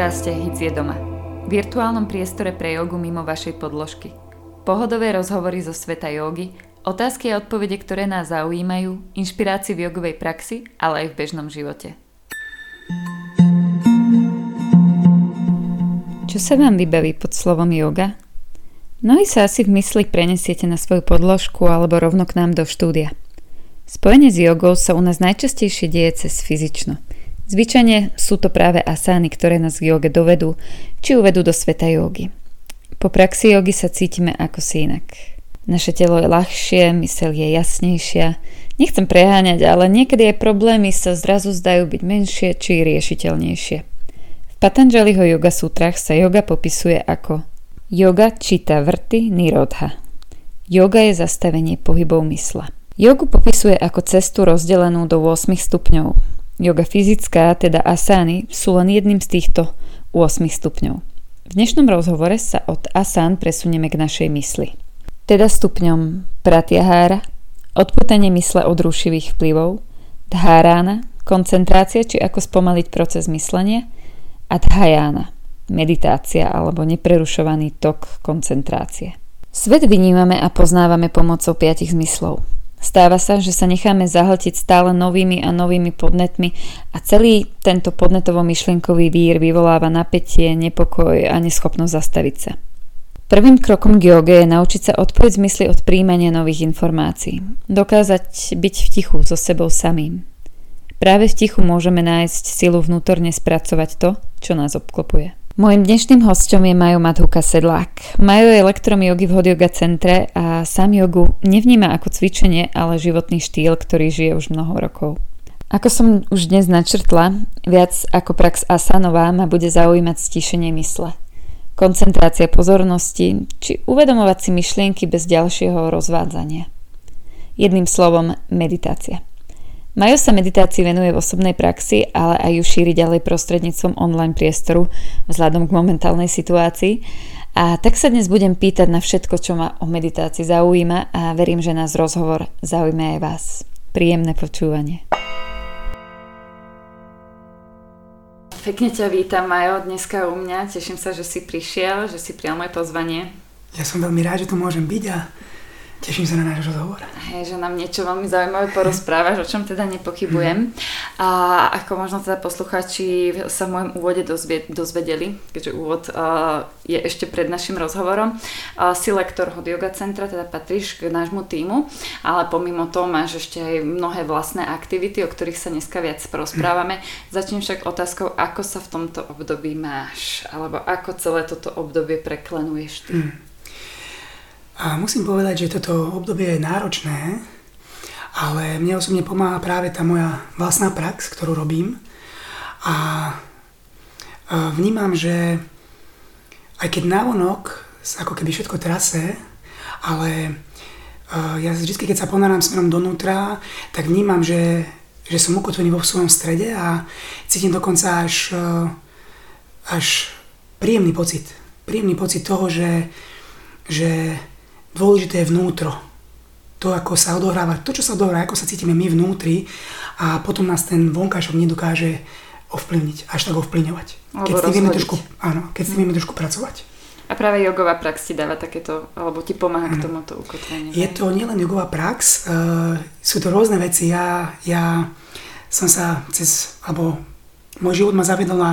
Podcaste Hic je doma. Virtuálnom priestore pre jogu mimo vašej podložky. Pohodové rozhovory zo sveta jogy, otázky a odpovede, ktoré nás zaujímajú, inšpirácii v jogovej praxi, ale aj v bežnom živote. Čo sa vám vybaví pod slovom yoga? Mnohí sa asi v mysli prenesiete na svoju podložku alebo rovno k nám do štúdia. Spojenie s jogou sa u nás najčastejšie deje cez fyzično – Zvyčajne sú to práve asány, ktoré nás k joge dovedú, či uvedú do sveta jogy. Po praxi jogy sa cítime ako si inak. Naše telo je ľahšie, mysel je jasnejšia. Nechcem preháňať, ale niekedy aj problémy sa zrazu zdajú byť menšie či riešiteľnejšie. V Patanjaliho yoga sutrách sa yoga popisuje ako Yoga čita vrty nirodha. Yoga je zastavenie pohybov mysla. Jogu popisuje ako cestu rozdelenú do 8 stupňov. Yoga fyzická, teda asány, sú len jedným z týchto 8 stupňov. V dnešnom rozhovore sa od asán presunieme k našej mysli. Teda stupňom pratyahára, odputanie mysle od rušivých vplyvov, dhárána, koncentrácia či ako spomaliť proces myslenia a dhajána, meditácia alebo neprerušovaný tok koncentrácie. Svet vnímame a poznávame pomocou piatich zmyslov. Stáva sa, že sa necháme zahltiť stále novými a novými podnetmi a celý tento podnetovo-myšlienkový vír vyvoláva napätie, nepokoj a neschopnosť zastaviť sa. Prvým krokom k joge je naučiť sa odpojiť zmysly od príjmania nových informácií. Dokázať byť v tichu so sebou samým. Práve v tichu môžeme nájsť silu vnútorne spracovať to, čo nás obklopuje. Mojím dnešným hostom je Majo Madhuka Sedlák. Majo je elektrom jogy v Hot Yoga centre a sám jogu nevníma ako cvičenie, ale životný štýl, ktorý žije už mnoho rokov. Ako som už dnes načrtla, viac ako prax asanová ma bude zaujímať stíšenie mysle. Koncentrácia pozornosti či uvedomovať si myšlienky bez ďalšieho rozvádzania. Jedným slovom meditácia. Majo sa meditácii venuje v osobnej praxi, ale aj ju šíri ďalej prostredníctvom online priestoru vzhľadom k momentálnej situácii. A tak sa dnes budem pýtať na všetko, čo ma o meditácii zaujíma a verím, že nás rozhovor zaujíma aj vás. Príjemné počúvanie. Pekne ťa vítam, Majo, dneska u mňa. Teším sa, že si prišiel, že si prijal moje pozvanie. Ja som veľmi rád, že tu môžem byť a Teším sa na náš rozhovor. Hej, že nám niečo veľmi zaujímavé porozprávaš, o čom teda nepochybujem. Mm. A ako možno teda posluchači sa v mojom úvode dozvedeli, keďže úvod je ešte pred našim rozhovorom, si lektor Hot Yoga Centra, teda patríš k nášmu týmu, ale pomimo toho máš ešte aj mnohé vlastné aktivity, o ktorých sa dneska viac porozprávame. Mm. Začnem však otázkou, ako sa v tomto období máš, alebo ako celé toto obdobie preklenuješ ty. Mm. A musím povedať, že toto obdobie je náročné, ale mne osobne pomáha práve tá moja vlastná prax, ktorú robím. A vnímam, že aj keď návonok ako keby všetko trase, ale ja vždy, keď sa ponáram smerom donútra, tak vnímam, že, že som ukotvený vo svojom strede a cítim dokonca až, až príjemný pocit. Príjemný pocit toho, že, že Dôležité je vnútro. To, ako sa odohráva, to, čo sa odohráva, ako sa cítime my vnútri a potom nás ten vonkajšok nedokáže ovplyvniť, až tak ovplyvňovať. keď s tým vieme trošku, áno, keď s tým vieme trošku pracovať. A práve jogová prax ti dáva takéto, alebo ti pomáha k tomuto ukotveniu. Je to nielen jogová prax, uh, sú to rôzne veci. Ja, ja som sa cez, alebo môj život ma zavedol na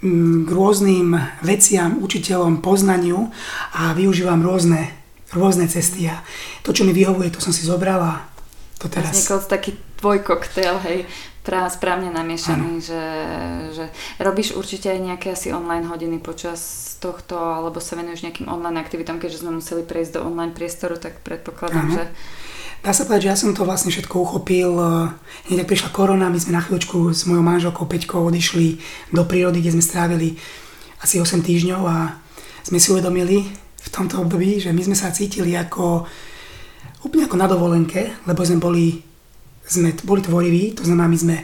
mm, k rôznym veciam, učiteľom, poznaniu a využívam rôzne rôzne cesty a to, čo mi vyhovuje, to som si zobrala. To teraz... Vznikol taký tvoj koktail, hej, pra, správne namiešaný, že, že robíš určite aj nejaké asi online hodiny počas tohto, alebo sa venuješ nejakým online aktivitám, keďže sme museli prejsť do online priestoru, tak predpokladám, ano. že... Dá sa povedať, že ja som to vlastne všetko uchopil. Hneď ak prišla korona, my sme na chvíľočku s mojou manželkou Peťkou odišli do prírody, kde sme strávili asi 8 týždňov a sme si uvedomili, v tomto období, že my sme sa cítili ako úplne ako na dovolenke, lebo sme boli, sme boli tvoriví, to znamená, my sme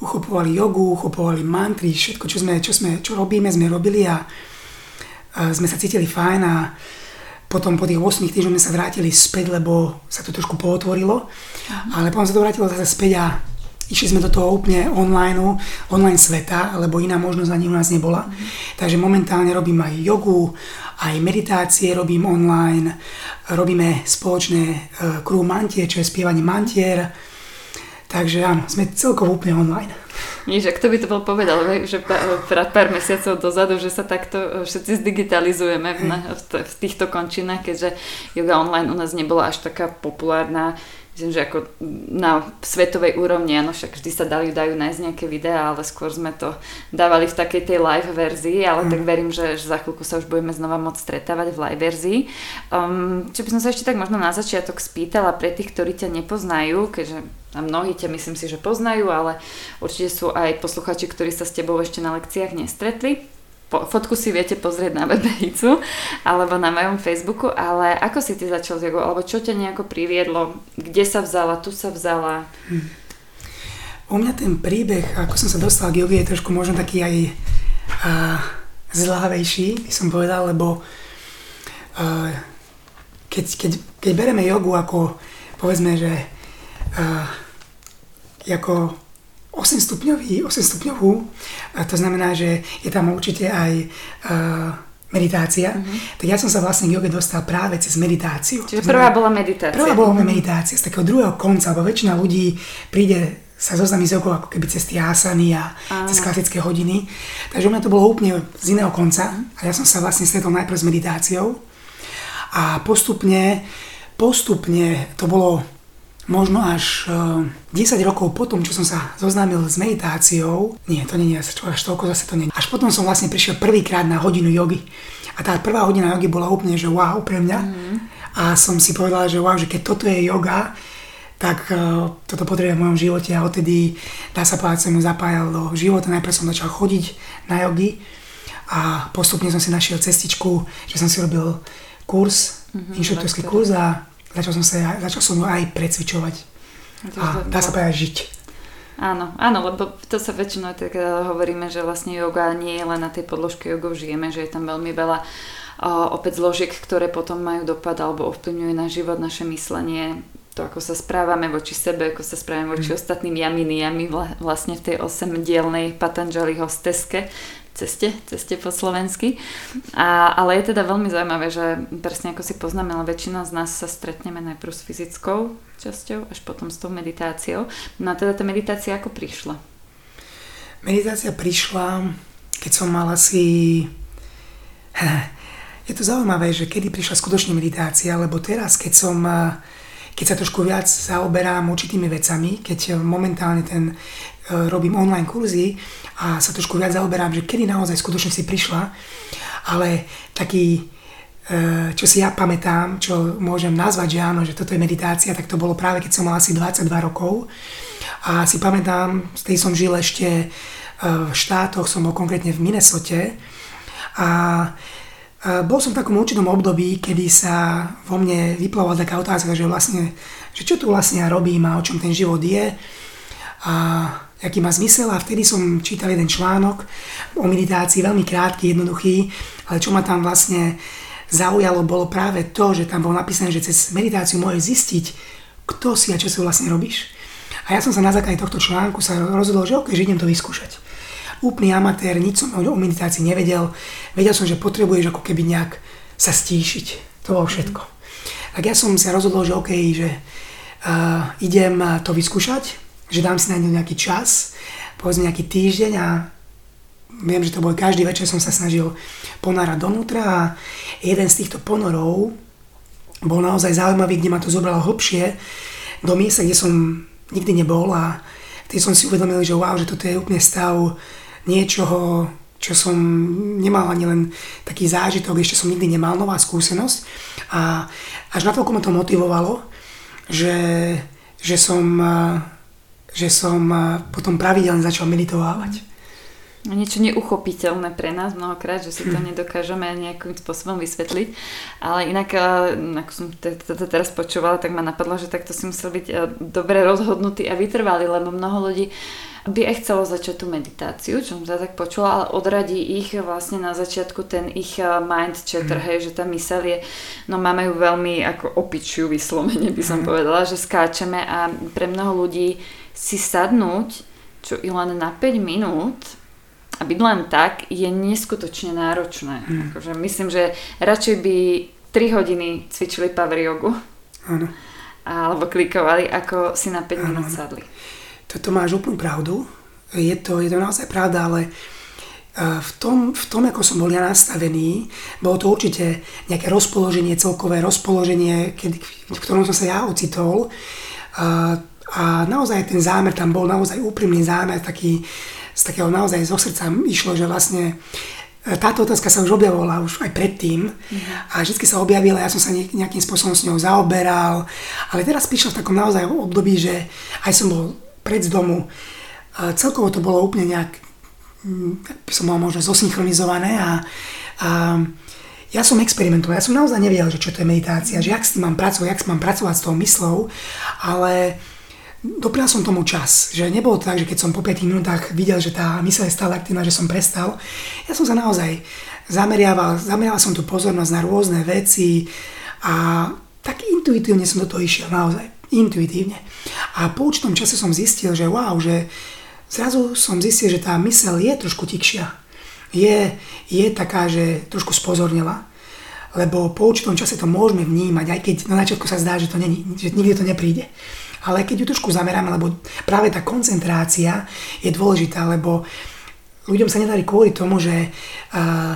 uchopovali jogu, uchopovali mantry, všetko, čo, sme, čo, sme, čo robíme, sme robili a, a sme sa cítili fajn a potom po tých 8 týždňoch sme sa vrátili späť, lebo sa to trošku pootvorilo, ale potom sa to vrátilo zase späť a išli sme do toho úplne online, online sveta, lebo iná možnosť ani u nás nebola. Mm. Takže momentálne robím aj jogu, aj meditácie robím online, robíme spoločné uh, crew mantier, čo je spievanie mantier. Takže áno, sme celkovo úplne online. Nie, že kto by to bol povedal, že pár, pár mesiacov dozadu, že sa takto všetci zdigitalizujeme v, v, v týchto končinách, keďže yoga online u nás nebola až taká populárna myslím, že ako na svetovej úrovni, áno, však vždy sa dali, dajú nájsť nejaké videá, ale skôr sme to dávali v takej tej live verzii, ale mm. tak verím, že, že za chvíľku sa už budeme znova môcť stretávať v live verzii. Um, čo by som sa ešte tak možno na začiatok spýtala pre tých, ktorí ťa nepoznajú, keďže a mnohí ťa myslím si, že poznajú, ale určite sú aj posluchači, ktorí sa s tebou ešte na lekciách nestretli fotku si viete pozrieť na webejcu alebo na mojom Facebooku, ale ako si ty začal s jogou, alebo čo ťa nejako priviedlo, kde sa vzala, tu sa vzala? Hm. U mňa ten príbeh, ako som sa dostal k jogi, je trošku možno taký aj uh, zláhavejší, by som povedal, lebo uh, keď, keď, keď bereme jogu ako, povedzme, že uh, ako 8 stupňový, 8 stupňovú, to znamená, že je tam určite aj uh, meditácia, mm-hmm. tak ja som sa vlastne k joge dostal práve cez meditáciu. Čiže prvá bola meditácia. Prvá bola mm-hmm. meditácia z takého druhého konca, lebo väčšina ľudí príde sa zoznámi s jogou ako keby cez tie asany a Áno. cez klasické hodiny. Takže u mňa to bolo úplne z iného konca a ja som sa vlastne stretol najprv s meditáciou a postupne, postupne to bolo možno až uh, eh, 10 rokov potom, čo som sa zoznámil s meditáciou, nie, to nie je až toľko, zase to nie. Až potom som vlastne prišiel prvýkrát na hodinu jogy. A tá prvá hodina jogy bola úplne, že wow pre mňa. Mm. A som si povedal, že wow, že keď toto je yoga, tak uh, toto potrebujem v mojom živote a odtedy, dá sa povedať, som mu zapájal do života. Najprv som začal chodiť na jogy a postupne som si našiel cestičku, že som si robil kurz, mm-hmm, inštruktorský kurz a Začal som, sa, začal som ju aj precvičovať. A dá sa povedať žiť. Áno, áno, lebo to sa väčšinou tak eh, hovoríme, že vlastne yoga nie je len na tej podložke jogov žijeme, že je tam veľmi veľa uh, opäť zložiek, ktoré potom majú dopad alebo ovplyvňujú na život, naše myslenie, to, ako sa správame voči sebe, ako sa správame voči mm. ostatným jaminiami vlastne v tej osemdielnej Patanjali hosteske, ceste, ceste po slovensky. A, ale je teda veľmi zaujímavé, že presne ako si poznáme, ale väčšina z nás sa stretneme najprv s fyzickou časťou, až potom s tou meditáciou. No a teda tá meditácia ako prišla? Meditácia prišla, keď som mal asi... Je to zaujímavé, že kedy prišla skutočne meditácia, lebo teraz, keď som keď sa trošku viac zaoberám určitými vecami, keď momentálne ten robím online kurzy a sa trošku viac zaoberám, že kedy naozaj skutočne si prišla, ale taký, e, čo si ja pamätám, čo môžem nazvať, že áno, že toto je meditácia, tak to bolo práve keď som mal asi 22 rokov. A si pamätám, z tej som žil ešte e, v štátoch, som bol konkrétne v Minnesote a bol som v takom určitom období, kedy sa vo mne vyplávala taká otázka, že vlastne, že čo tu vlastne robím a o čom ten život je. A aký má zmysel a vtedy som čítal jeden článok o meditácii, veľmi krátky, jednoduchý, ale čo ma tam vlastne zaujalo, bolo práve to, že tam bolo napísané, že cez meditáciu môžeš zistiť, kto si a čo si vlastne robíš. A ja som sa na základe tohto článku sa rozhodol, že ok, že idem to vyskúšať. Úplný amatér, nič som o meditácii nevedel. Vedel som, že potrebuješ ako keby nejak sa stíšiť. To bolo všetko. Tak ja som sa rozhodol, že ok, že uh, idem to vyskúšať že dám si na ňu nejaký čas, povedzme nejaký týždeň a viem, že to bol každý večer som sa snažil ponárať donútra a jeden z týchto ponorov bol naozaj zaujímavý, kde ma to zobralo hlbšie do miesta, kde som nikdy nebol a vtedy som si uvedomil, že wow, že toto je úplne stav niečoho, čo som nemal ani len taký zážitok, ešte som nikdy nemal, nová skúsenosť. A až natoľko ma to motivovalo, že, že som že som potom pravidelne začal meditovať. Niečo neuchopiteľné pre nás mnohokrát, že si to hm. nedokážeme nejakým spôsobom vysvetliť. Ale inak, ako som to teraz počúvala, tak ma napadlo, že takto si musel byť dobre rozhodnutý a vytrvalý, lebo mnoho ľudí by aj chcelo začať tú meditáciu, čo som sa tak počula, ale odradí ich vlastne na začiatku ten ich mind chatter, mm. hej, že tá myseľ je, no máme ju veľmi ako opičiu vyslovene, by som mm. povedala, že skáčeme a pre mnoho ľudí si sadnúť, čo i len na 5 minút, a byť len tak je neskutočne náročné. Hmm. Akože myslím, že radšej by 3 hodiny cvičili power jogu. Áno. Alebo klikovali, ako si na 5 ano. minút sadli. Toto máš úplnú pravdu. Je to, je to naozaj pravda, ale v tom, v tom, ako som bol ja nastavený, bolo to určite nejaké rozpoloženie, celkové rozpoloženie, kedy, v ktorom som sa ja ocitol. A, a naozaj ten zámer tam bol naozaj úprimný zámer, taký, z takého naozaj zo srdca išlo, že vlastne e, táto otázka sa už objavovala už aj predtým. Mm. a vždy sa objavila, ja som sa nejakým spôsobom s ňou zaoberal, ale teraz prišlo v takom naozaj období, že aj som bol pred z domu, celkovo to bolo úplne nejak, mm, by som mal možno zosynchronizované a, a ja som experimentoval, ja som naozaj nevedel, že čo to je meditácia, že jak s tým mám pracovať, jak mám pracovať s tou myslou, ale doprial som tomu čas, že nebolo tak, že keď som po 5 minútach videl, že tá mysl je stále aktívna, že som prestal. Ja som sa naozaj zameriaval, zameriaval som tú pozornosť na rôzne veci a tak intuitívne som do toho išiel, naozaj, intuitívne. A po určitom čase som zistil, že wow, že zrazu som zistil, že tá mysel je trošku tikšia. Je, je taká, že trošku spozornila lebo po určitom čase to môžeme vnímať, aj keď na začiatku sa zdá, že, to není, že nikdy to nepríde ale keď ju trošku zameráme, lebo práve tá koncentrácia je dôležitá, lebo ľuďom sa nedarí kvôli tomu, že uh,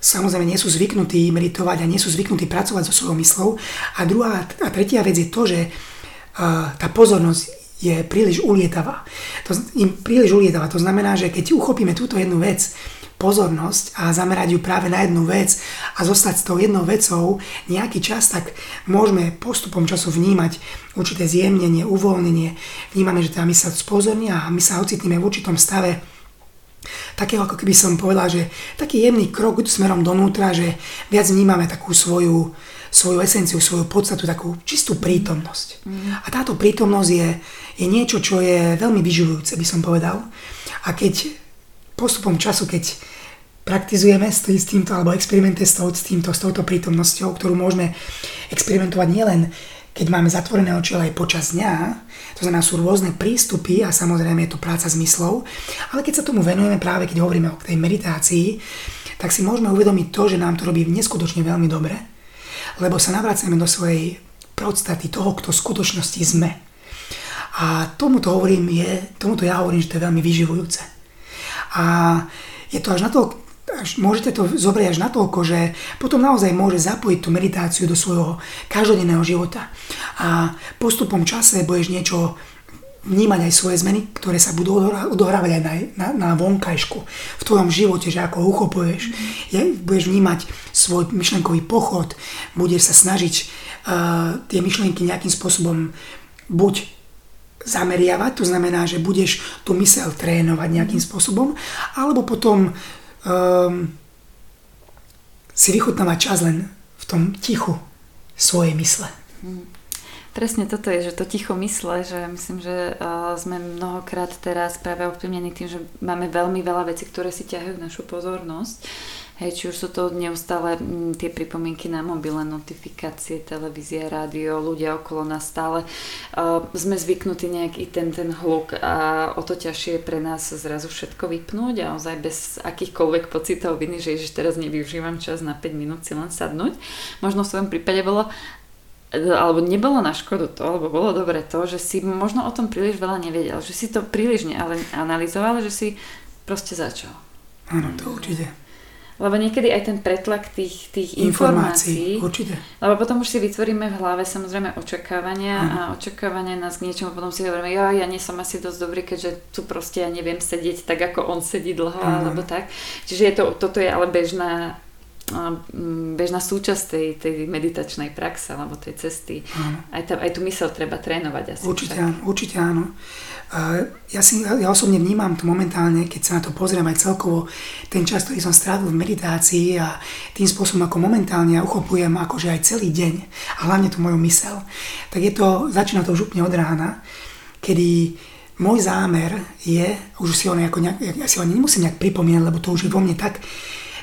samozrejme nie sú zvyknutí meditovať a nie sú zvyknutí pracovať so svojou myslou. A druhá a tretia vec je to, že uh, tá pozornosť je príliš ulietavá. To, im príliš ulietavá. To znamená, že keď uchopíme túto jednu vec, pozornosť a zamerať ju práve na jednu vec a zostať s tou jednou vecou nejaký čas, tak môžeme postupom času vnímať určité zjemnenie, uvoľnenie. Vnímame, že tá mysl spozorní a my sa ocitneme v určitom stave takého, ako keby som povedal, že taký jemný krok smerom donútra, že viac vnímame takú svoju, svoju esenciu, svoju podstatu, takú čistú prítomnosť. Mm. A táto prítomnosť je, je niečo, čo je veľmi vyživujúce, by som povedal. A keď postupom času, keď praktizujeme s týmto alebo experimente s, týmto, s touto prítomnosťou, ktorú môžeme experimentovať nielen keď máme zatvorené oči, ale aj počas dňa, to znamená sú rôzne prístupy a samozrejme je to práca s myslou, ale keď sa tomu venujeme práve, keď hovoríme o tej meditácii, tak si môžeme uvedomiť to, že nám to robí neskutočne veľmi dobre, lebo sa navracame do svojej podstaty toho, kto v skutočnosti sme. A tomuto, hovorím je, tomuto ja hovorím, že to je veľmi vyživujúce. A je to až na to, až môžete to zobrať až na toľko, že potom naozaj môže zapojiť tú meditáciu do svojho každodenného života. A postupom čase budeš niečo vnímať aj svoje zmeny, ktoré sa budú odohrávať aj na, na, na vonkajšku, v tvojom živote, že ako uchopuješ. Je, budeš vnímať svoj myšlenkový pochod, budeš sa snažiť uh, tie myšlienky nejakým spôsobom buď zameriavať, to znamená, že budeš tú mysel trénovať nejakým spôsobom, alebo potom um, si vychutnávať čas len v tom tichu svojej mysle. Hmm. Presne toto je, že to ticho mysle, že myslím, že uh, sme mnohokrát teraz práve ovplyvnení tým, že máme veľmi veľa vecí, ktoré si ťahajú našu pozornosť Hej, či už sú to neustále mm, tie pripomienky na mobile, notifikácie, televízia, rádio, ľudia okolo nás stále. Uh, sme zvyknutí nejak i ten, ten hluk a o to ťažšie je pre nás zrazu všetko vypnúť a ozaj bez akýchkoľvek pocitov viny, že ježiš, teraz nevyužívam čas na 5 minút si len sadnúť. Možno v svojom prípade bolo alebo nebolo na škodu to, alebo bolo dobre to, že si možno o tom príliš veľa nevedel, že si to príliš neanalizoval, že si proste začal. Áno, to určite. Lebo niekedy aj ten pretlak tých, tých informácií, informácií, určite. lebo potom už si vytvoríme v hlave samozrejme očakávania Aha. a očakávania nás k niečomu, potom si hovoríme, ja, ja nie som asi dosť dobrý, keďže tu proste ja neviem sedieť tak, ako on sedí dlho, Aha. alebo tak. Čiže je to, toto je ale bežná bežná súčasť tej, tej meditačnej praxe alebo tej cesty. Aj, tam, aj tú mysel treba trénovať asi. Určite áno, určite áno. Ja, si, ja osobne vnímam to momentálne, keď sa na to pozriem aj celkovo, ten čas, ktorý som strávil v meditácii a tým spôsobom, ako momentálne ja uchopujem akože aj celý deň a hlavne tú moju mysel, tak je to, začína to už úplne od rána, kedy môj zámer je, už si ho nejako nejak, ja si ho nemusím nejak pripomínať, lebo to už je vo mne tak,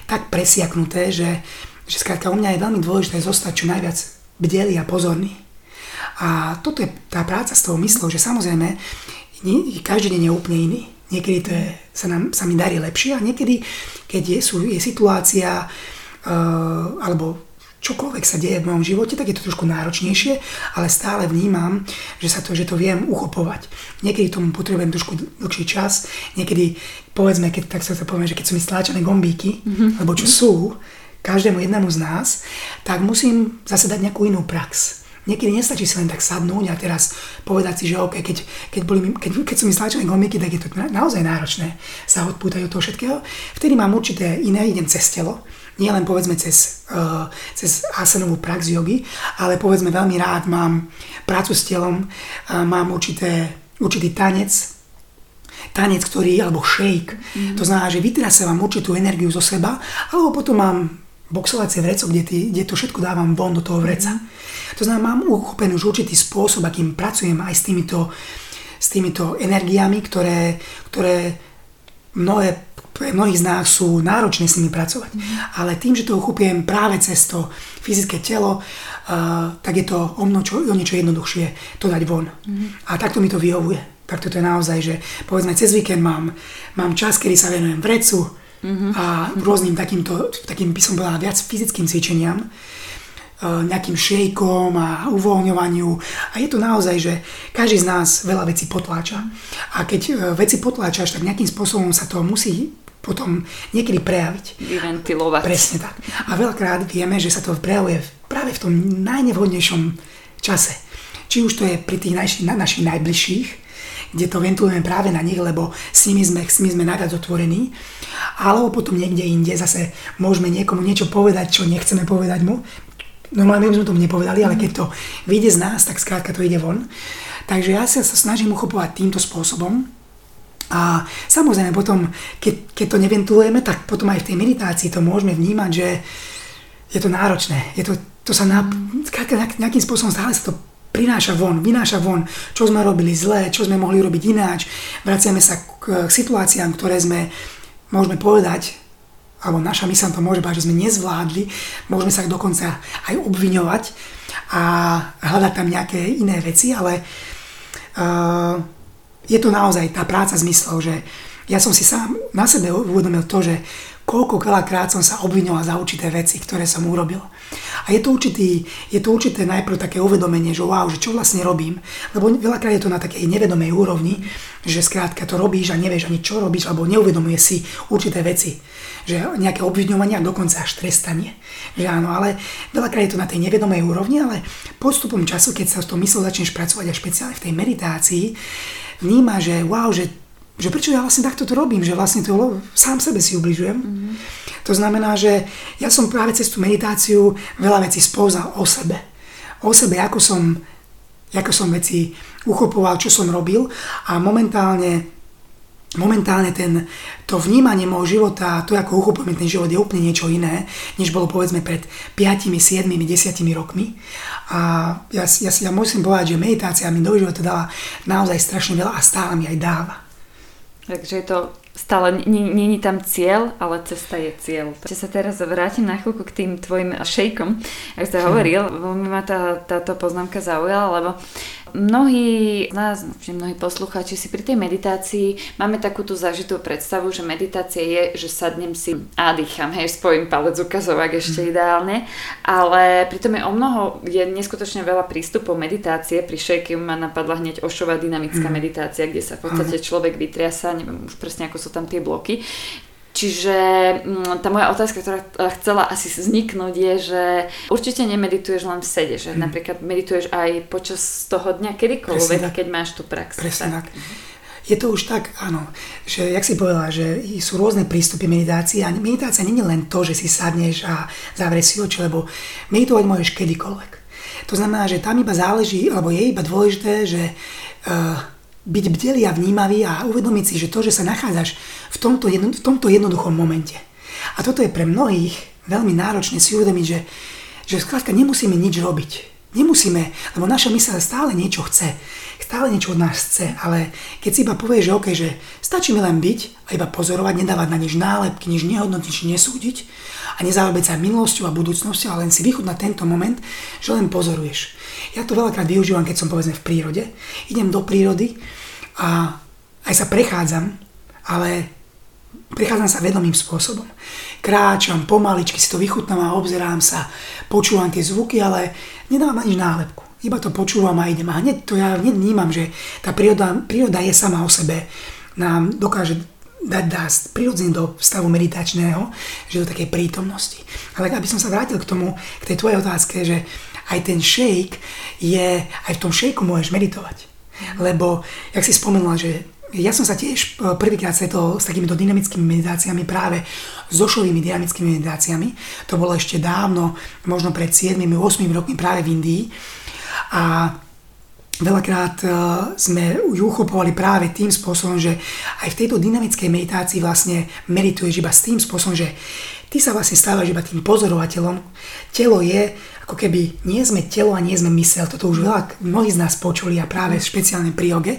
tak presiaknuté, že, že skrátka u mňa je veľmi dôležité zostať čo najviac bdelý a pozorný. A toto je tá práca s tou myslou, že samozrejme nie, každý deň je úplne iný. Niekedy to je, sa, nám, sa mi darí lepšie a niekedy, keď je, sú, je situácia uh, alebo čokoľvek sa deje v mojom živote, tak je to trošku náročnejšie, ale stále vnímam, že sa to, že to viem uchopovať. Niekedy tomu potrebujem trošku dlhší čas, niekedy povedzme, keď tak sa to poviem, že keď sú mi stláčané gombíky, mm-hmm. alebo čo sú, každému jednému z nás, tak musím zase dať nejakú inú prax. Niekedy nestačí si len tak sadnúť a teraz povedať si, že OK, keď, keď, boli, keď, keď sú mi stláčané gombíky, tak je to naozaj náročné sa odpútať od toho všetkého. Vtedy mám určité iné, idem cez telo, nie len povedzme cez, uh, cez asanovú prax jogy, ale povedzme veľmi rád mám prácu s telom, uh, mám určité, určitý tanec, tanec, ktorý, alebo shake, mm. to znamená, že vytrasávam určitú energiu zo seba, alebo potom mám boxovacie vreco, kde, tý, kde to všetko dávam von do toho vreca. Mm. To znamená, mám uchopený už určitý spôsob, akým pracujem aj s týmito, s týmito energiami, ktoré, ktoré mnohé pre mnohých z nás sú náročné s nimi pracovať. Mm. Ale tým, že to uchopiem práve cez to fyzické telo, uh, tak je to o, mno, čo, o niečo jednoduchšie to dať von. Mm. A takto mi to vyhovuje. Takto to je naozaj, že povedzme cez víkend mám, mám čas, kedy sa venujem vrecu mm-hmm. a rôznym takýmto, takým by som povedala viac fyzickým cvičeniam nejakým šejkom a uvoľňovaniu. A je to naozaj, že každý z nás veľa vecí potláča. A keď e, veci potláčaš, tak nejakým spôsobom sa to musí potom niekedy prejaviť. Vyventilovať. Presne tak. A veľakrát vieme, že sa to prejavuje práve v tom najnevhodnejšom čase. Či už to je pri tých naši, na, našich najbližších, kde to ventilujeme práve na nich, lebo s nimi sme, s nimi sme najviac otvorení, alebo potom niekde inde zase môžeme niekomu niečo povedať, čo nechceme povedať mu, Normálne by sme to nepovedali, ale keď to vyjde z nás, tak skrátka to ide von. Takže ja sa, snažím uchopovať týmto spôsobom. A samozrejme potom, keď, keď to neventilujeme, tak potom aj v tej meditácii to môžeme vnímať, že je to náročné. Je to, to sa na, nejakým spôsobom stále sa to prináša von, vynáša von, čo sme robili zle, čo sme mohli robiť ináč. Vraciame sa k, k situáciám, ktoré sme, môžeme povedať, alebo naša mysl to môže povedať, že sme nezvládli, môžeme sa dokonca aj obviňovať a hľadať tam nejaké iné veci, ale uh, je to naozaj tá práca zmyslov, že ja som si sám na sebe uvedomil to, že koľko veľakrát som sa obvinoval za určité veci, ktoré som urobil. A je to, určitý, je to určité najprv také uvedomenie, že wow, že čo vlastne robím. Lebo veľakrát je to na takej nevedomej úrovni, že skrátka to robíš a nevieš ani čo robíš, alebo neuvedomuje si určité veci. Že nejaké obviňovania dokonca až trestanie. Že áno, ale veľakrát je to na tej nevedomej úrovni, ale postupom času, keď sa s tou myslou začneš pracovať a špeciálne v tej meditácii, vníma, že wow, že že prečo ja vlastne takto to robím, že vlastne to sám sebe si ubližujem. Mm-hmm. To znamená, že ja som práve cez tú meditáciu veľa vecí spoznal o sebe. O sebe, ako som, ako som veci uchopoval, čo som robil a momentálne momentálne ten, to vnímanie môjho života, to ako uchopujem ten život je úplne niečo iné, než bolo povedzme pred 5, 7, 10 rokmi. A ja, ja, ja musím povedať, že meditácia mi do života dala naozaj strašne veľa a stále mi aj dáva. Takže je to stále není tam cieľ, ale cesta je cieľ. Čiže sa teraz vrátim na chvíľku k tým tvojim šejkom, ako ste hovoril, veľmi ma tá, táto poznámka zaujala, lebo mnohí z nás, mnohí poslucháči si pri tej meditácii máme takú tú zažitú predstavu, že meditácia je, že sadnem si a dýcham, hej, spojím palec ukazovák ešte mm. ideálne, ale pritom je o mnoho, je neskutočne veľa prístupov meditácie, pri šejke ma napadla hneď ošová dynamická mm. meditácia, kde sa v podstate človek vytriasa, neviem už presne ako sú tam tie bloky. Čiže mm, tá moja otázka, ktorá chcela asi vzniknúť je, že určite nemedituješ len v sede, že hmm. napríklad medituješ aj počas toho dňa kedykoľvek, keď máš tú prax. Presne tak. tak. Je to už tak, áno, že jak si povedala, že sú rôzne prístupy meditácie a meditácia nie je len to, že si sadneš a zavrieš si oči, lebo meditovať môžeš kedykoľvek. To znamená, že tam iba záleží, alebo je iba dôležité, že uh, byť bdelý a vnímavý a uvedomiť si, že to, že sa nachádzaš v tomto, jedno, v tomto jednoduchom momente. A toto je pre mnohých veľmi náročné si uvedomiť, že, že skrátka nemusíme nič robiť. Nemusíme, lebo naša mysl stále niečo chce. Stále niečo od nás chce, ale keď si iba povieš, že OK, že stačí mi len byť a iba pozorovať, nedávať na nič nálepky, nič nehodnotiť, nič nesúdiť a nezaobeť sa minulosťou a budúcnosťou, ale len si vychud tento moment, že len pozoruješ. Ja to veľakrát využívam, keď som povedzme v prírode. Idem do prírody a aj sa prechádzam, ale prechádzam sa vedomým spôsobom. Kráčam, pomaličky si to vychutnám a obzerám sa, počúvam tie zvuky, ale nedávam ani nálepku. Iba to počúvam a idem. A hneď to ja hneď vnímam, že tá príroda, príroda je sama o sebe. Nám dokáže dať nás prirodzene do stavu meditačného, že do takej prítomnosti. Ale aby som sa vrátil k tomu, k tej tvojej otázke, že aj ten shake je, aj v tom shakeu môžeš meditovať. Lebo, jak si spomenula, že ja som sa tiež e, prvýkrát stretol s takýmito dynamickými meditáciami práve s zošovými dynamickými meditáciami. To bolo ešte dávno, možno pred 7-8 rokmi práve v Indii. A veľakrát e, sme ju uchopovali práve tým spôsobom, že aj v tejto dynamickej meditácii vlastne medituješ iba s tým spôsobom, že ty sa vlastne stávaš iba tým pozorovateľom. Telo je, ako keby nie sme telo a nie sme mysel. Toto už veľa, mnohí z nás počuli a práve špeciálne pri joge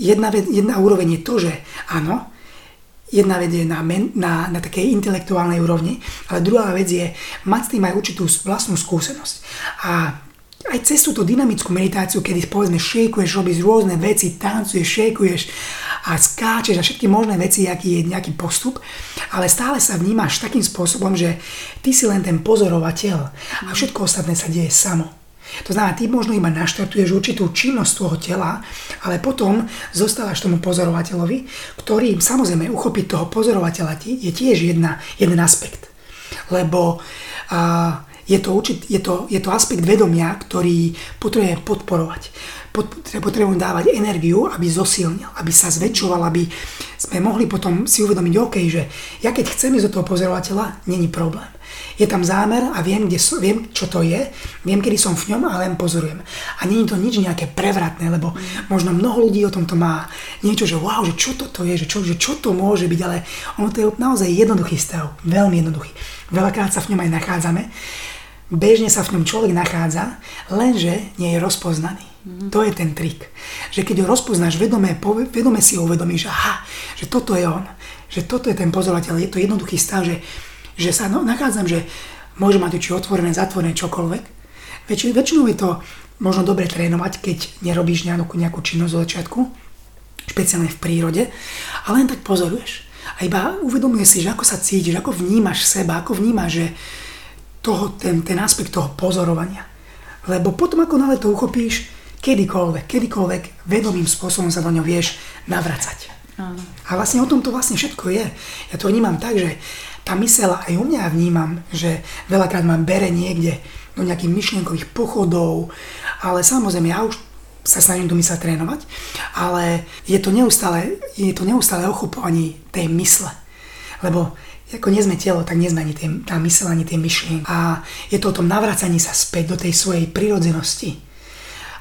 jedna, jedna úroveň je to, že áno, jedna vec je na, men, na, na takej intelektuálnej úrovni, ale druhá vec je mať s tým aj určitú vlastnú skúsenosť. A aj cez túto dynamickú meditáciu, kedy povedzme šejkuješ, robíš rôzne veci, tancuješ, šejkuješ a skáčeš a všetky možné veci, aký je nejaký postup, ale stále sa vnímaš takým spôsobom, že ty si len ten pozorovateľ a všetko ostatné sa deje samo. To znamená, ty možno iba naštartuješ určitú činnosť tvojho tela, ale potom zostávaš tomu pozorovateľovi, ktorý samozrejme uchopiť toho pozorovateľa je tiež jedna, jeden aspekt. Lebo uh, je, to, určit, je, to, je to aspekt vedomia, ktorý potrebuje podporovať. Potrebujem dávať energiu, aby zosilnil, aby sa zväčšoval, aby sme mohli potom si uvedomiť, OK, že ja keď chcem ísť do toho pozorovateľa, není problém je tam zámer a viem, kde so, viem, čo to je, viem, kedy som v ňom a len pozorujem. A je to nič nejaké prevratné, lebo možno mnoho ľudí o tomto má niečo, že wow, že čo toto je, že čo, že čo to môže byť, ale ono to je naozaj jednoduchý stav, veľmi jednoduchý. Veľakrát sa v ňom aj nachádzame, bežne sa v ňom človek nachádza, lenže nie je rozpoznaný. Mm-hmm. To je ten trik. Že keď ho rozpoznáš vedome, vedome si ho uvedomíš, aha, že toto je on, že toto je ten pozorovateľ, je to jednoduchý stav, že že sa no, nachádzam, že môže mať či otvorené, zatvorené, čokoľvek. Väč, väčšinou je to možno dobre trénovať, keď nerobíš nejakú, nejakú činnosť zo začiatku, špeciálne v prírode, ale len tak pozoruješ. A iba uvedomuje si, že ako sa cítiš, ako vnímaš seba, ako vnímaš, že toho, ten, ten aspekt toho pozorovania. Lebo potom, ako nále to uchopíš, kedykoľvek, kedykoľvek vedomým spôsobom sa do ňo vieš navracať. A vlastne o tom to vlastne všetko je. Ja to vnímam tak, že tá mysel aj u mňa vnímam, že veľakrát ma bere niekde do nejakých myšlienkových pochodov, ale samozrejme ja už sa snažím tu mysle trénovať, ale je to neustále, je to neustále ochopovanie tej mysle. Lebo ako nie sme telo, tak nie sme ani tie, tá mysel, ani tie myšlienky. A je to o tom navracaní sa späť do tej svojej prirodzenosti.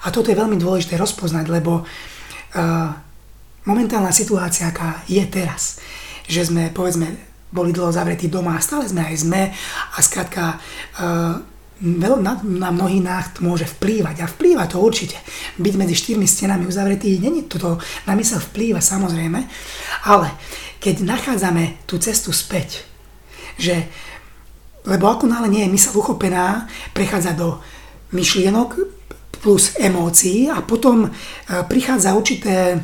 A toto je veľmi dôležité rozpoznať, lebo uh, momentálna situácia, aká je teraz, že sme, povedzme, boli dlho zavretí doma a stále sme aj sme. A skrátka uh, na, na mnohý nácht môže vplývať a vplýva to určite. Byť medzi štyrmi stenami uzavretý, není toto na mysel vplýva samozrejme, ale keď nachádzame tú cestu späť, že lebo ako nále nie je mysel uchopená, prechádza do myšlienok plus emócií a potom uh, prichádza určité,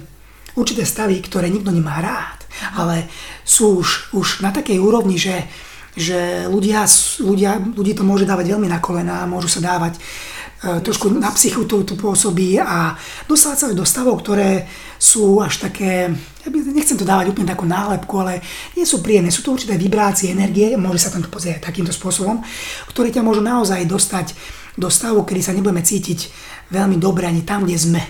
určité stavy, ktoré nikto nemá rád ale sú už, už na takej úrovni, že, že ľudia, ľudia, ľudí to môže dávať veľmi na kolena, môžu sa dávať e, trošku na psychu to, to pôsobí a dostávať sa do stavov, ktoré sú až také, ja by, nechcem to dávať úplne takú nálepku, ale nie sú príjemné. Sú to určité vibrácie, energie, môže sa tam to pozrieť takýmto spôsobom, ktoré ťa môžu naozaj dostať do stavu, kedy sa nebudeme cítiť veľmi dobre ani tam, kde sme.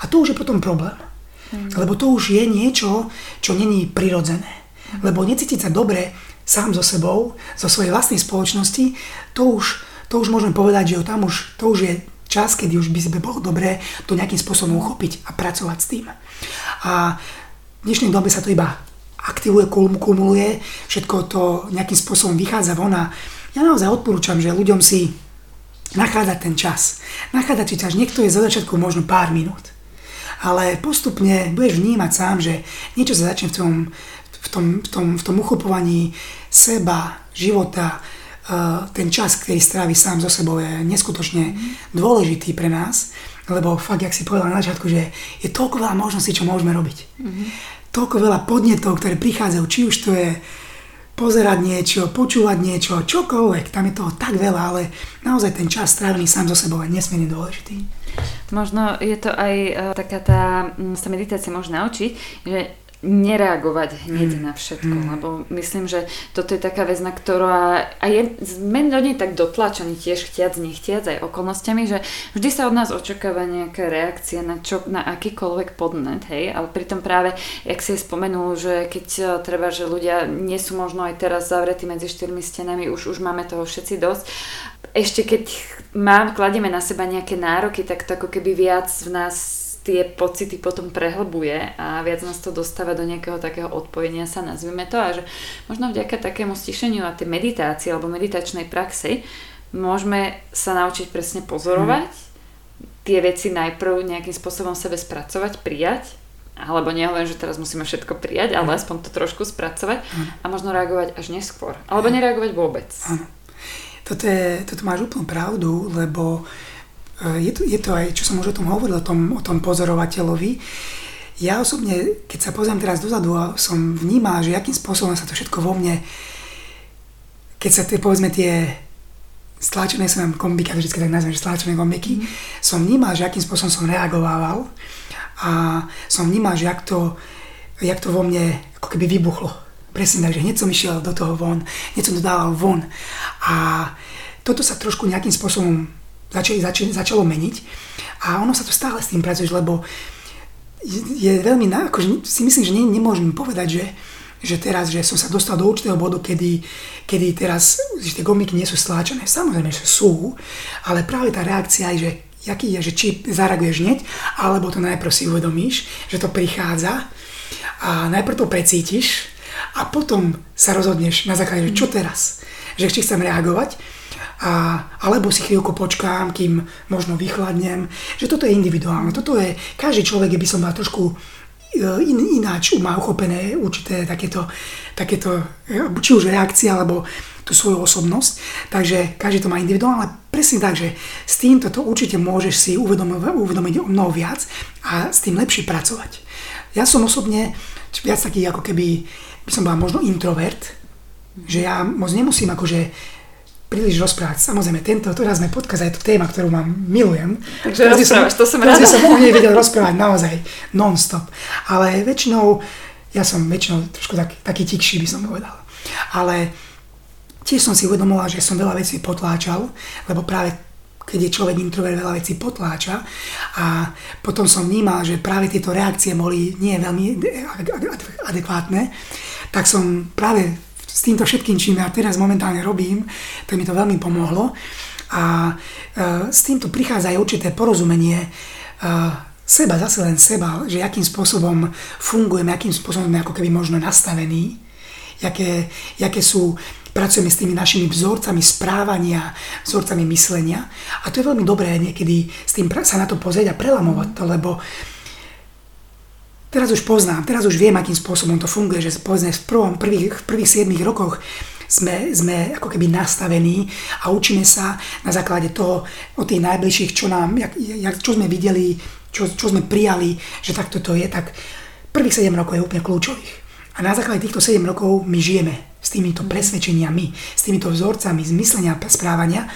A to už je potom problém. Lebo to už je niečo, čo není prirodzené. Lebo necítiť sa dobre sám so sebou, zo svojej vlastnej spoločnosti, to už, to už môžeme povedať, že tam už, to už je čas, kedy už by si bolo dobré to nejakým spôsobom uchopiť a pracovať s tým. A v dnešnej dobe sa to iba aktivuje, kumuluje, všetko to nejakým spôsobom vychádza von a ja naozaj odporúčam, že ľuďom si nachádzať ten čas. Nachádzať si čas, niekto je za začiatku možno pár minút ale postupne budeš vnímať sám, že niečo sa začne v tom, v tom, v tom, v tom uchopovaní seba, života, eh, ten čas, ktorý strávi sám so sebou je neskutočne dôležitý pre nás lebo fakt, jak si povedal na začiatku, že je toľko veľa možností, čo môžeme robiť. Mm-hmm. Toľko veľa podnetov, ktoré prichádzajú, či už to je pozerať niečo, počúvať niečo, čokoľvek, tam je toho tak veľa, ale naozaj ten čas strávený sám so sebou je nesmierne dôležitý. Možno je to aj uh, taká tá, sa meditácia môže naučiť, že nereagovať hneď mm. na všetko, mm. lebo myslím, že toto je taká vec, na ktorá a je, sme do nej tak dotlačení tiež chtiac, nechtiac aj okolnostiami, že vždy sa od nás očakáva nejaká reakcia na, čo, na akýkoľvek podnet, hej, ale pritom práve, jak si spomenul, že keď e, treba, že ľudia nie sú možno aj teraz zavretí medzi štyrmi stenami, už, už máme toho všetci dosť, ešte keď mám, kladieme na seba nejaké nároky, tak to ako keby viac v nás tie pocity potom prehlbuje a viac nás to dostáva do nejakého takého odpojenia sa, nazvime to, a že možno vďaka takému stišeniu a tej meditácii alebo meditačnej praxi môžeme sa naučiť presne pozorovať, hmm. tie veci najprv nejakým spôsobom sebe spracovať, prijať, alebo nie len, že teraz musíme všetko prijať, ale mhm. aspoň to trošku spracovať hmm. a možno reagovať až neskôr. Alebo nereagovať vôbec. Toto, je, toto máš úplnú pravdu, lebo je to, je to aj, čo som už o tom hovoril, o tom, o tom pozorovateľovi. Ja osobne, keď sa pozriem teraz dozadu a som vnímal, že akým spôsobom sa to všetko vo mne, keď sa tie, povedzme tie stláčené sa nám kombiky, vždy tak nazvem, že stláčené kombiky, mm. som vnímal, že akým spôsobom som reagoval a som vnímal, že jak to, jak to vo mne ako keby vybuchlo. Presne tak, že hneď som išiel do toho von, hneď som to dával von a toto sa trošku nejakým spôsobom začali, začali, začalo meniť. A ono sa to stále s tým pracuješ, lebo je veľmi, akože si myslím, že ne, nemôžem povedať, že, že teraz, že som sa dostal do určitého bodu, kedy, kedy teraz, že tie gomiky nie sú stláčané. Samozrejme, že sú, ale práve tá reakcia je, že jaký je, že či zareaguješ hneď, alebo to najprv si uvedomíš, že to prichádza a najprv to precítiš a potom sa rozhodneš na základe, že čo teraz, že či chcem reagovať a, alebo si chvíľku počkám, kým možno vychladnem, že toto je individuálne. Toto je, každý človek by som mal trošku e, in, ináč má uchopené určité takéto, takéto, e, či už reakcie, alebo tú svoju osobnosť. Takže každý to má individuálne, presne tak, že s týmto to určite môžeš si uvedomiť, uvedomiť o mnoho viac a s tým lepšie pracovať. Ja som osobne viac taký ako keby, by som bol možno introvert, že ja moc nemusím akože príliš rozprávať. Samozrejme, tento, teraz sme podcast, je to téma, ktorú mám, milujem. Takže rozprávaš, to som rada. som o nej vedel rozprávať naozaj non-stop. Ale väčšinou, ja som väčšinou trošku taký, taký tikší, by som povedal. Ale tiež som si uvedomoval, že som veľa vecí potláčal, lebo práve keď je človek introvert, veľa vecí potláča a potom som vnímal, že práve tieto reakcie boli nie veľmi adekvátne, tak som práve s týmto všetkým, čím ja teraz momentálne robím, to mi to veľmi pomohlo. A e, s týmto prichádza aj určité porozumenie e, seba, zase len seba, že akým spôsobom fungujeme, akým spôsobom sme ako keby možno nastavení, jaké, jaké sú, pracujeme s tými našimi vzorcami správania, vzorcami myslenia. A to je veľmi dobré niekedy s tým sa na to pozrieť a prelamovať to, lebo teraz už poznám, teraz už viem, akým spôsobom to funguje, že povedzme v, prvom, prvých, v prvých 7 rokoch sme, sme ako keby nastavení a učíme sa na základe toho od tých najbližších, čo, nám, jak, jak, čo sme videli, čo, čo sme prijali, že takto to je, tak prvých 7 rokov je úplne kľúčových. A na základe týchto 7 rokov my žijeme s týmito presvedčeniami, s týmito vzorcami zmyslenia a správania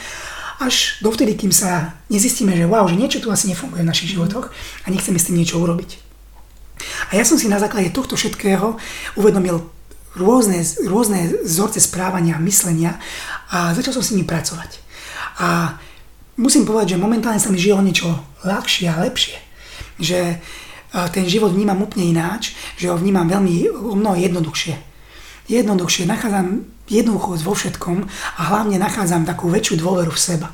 až dovtedy, kým sa nezistíme, že wow, že niečo tu asi nefunguje v našich životoch a nechceme s tým niečo urobiť. A ja som si na základe tohto všetkého uvedomil rôzne, rôzne vzorce správania a myslenia a začal som s nimi pracovať. A musím povedať, že momentálne sa mi žilo niečo ľahšie a lepšie. Že ten život vnímam úplne ináč, že ho vnímam veľmi o mnoho jednoduchšie. Jednoduchšie, nachádzam jednoduchosť vo všetkom a hlavne nachádzam takú väčšiu dôveru v seba.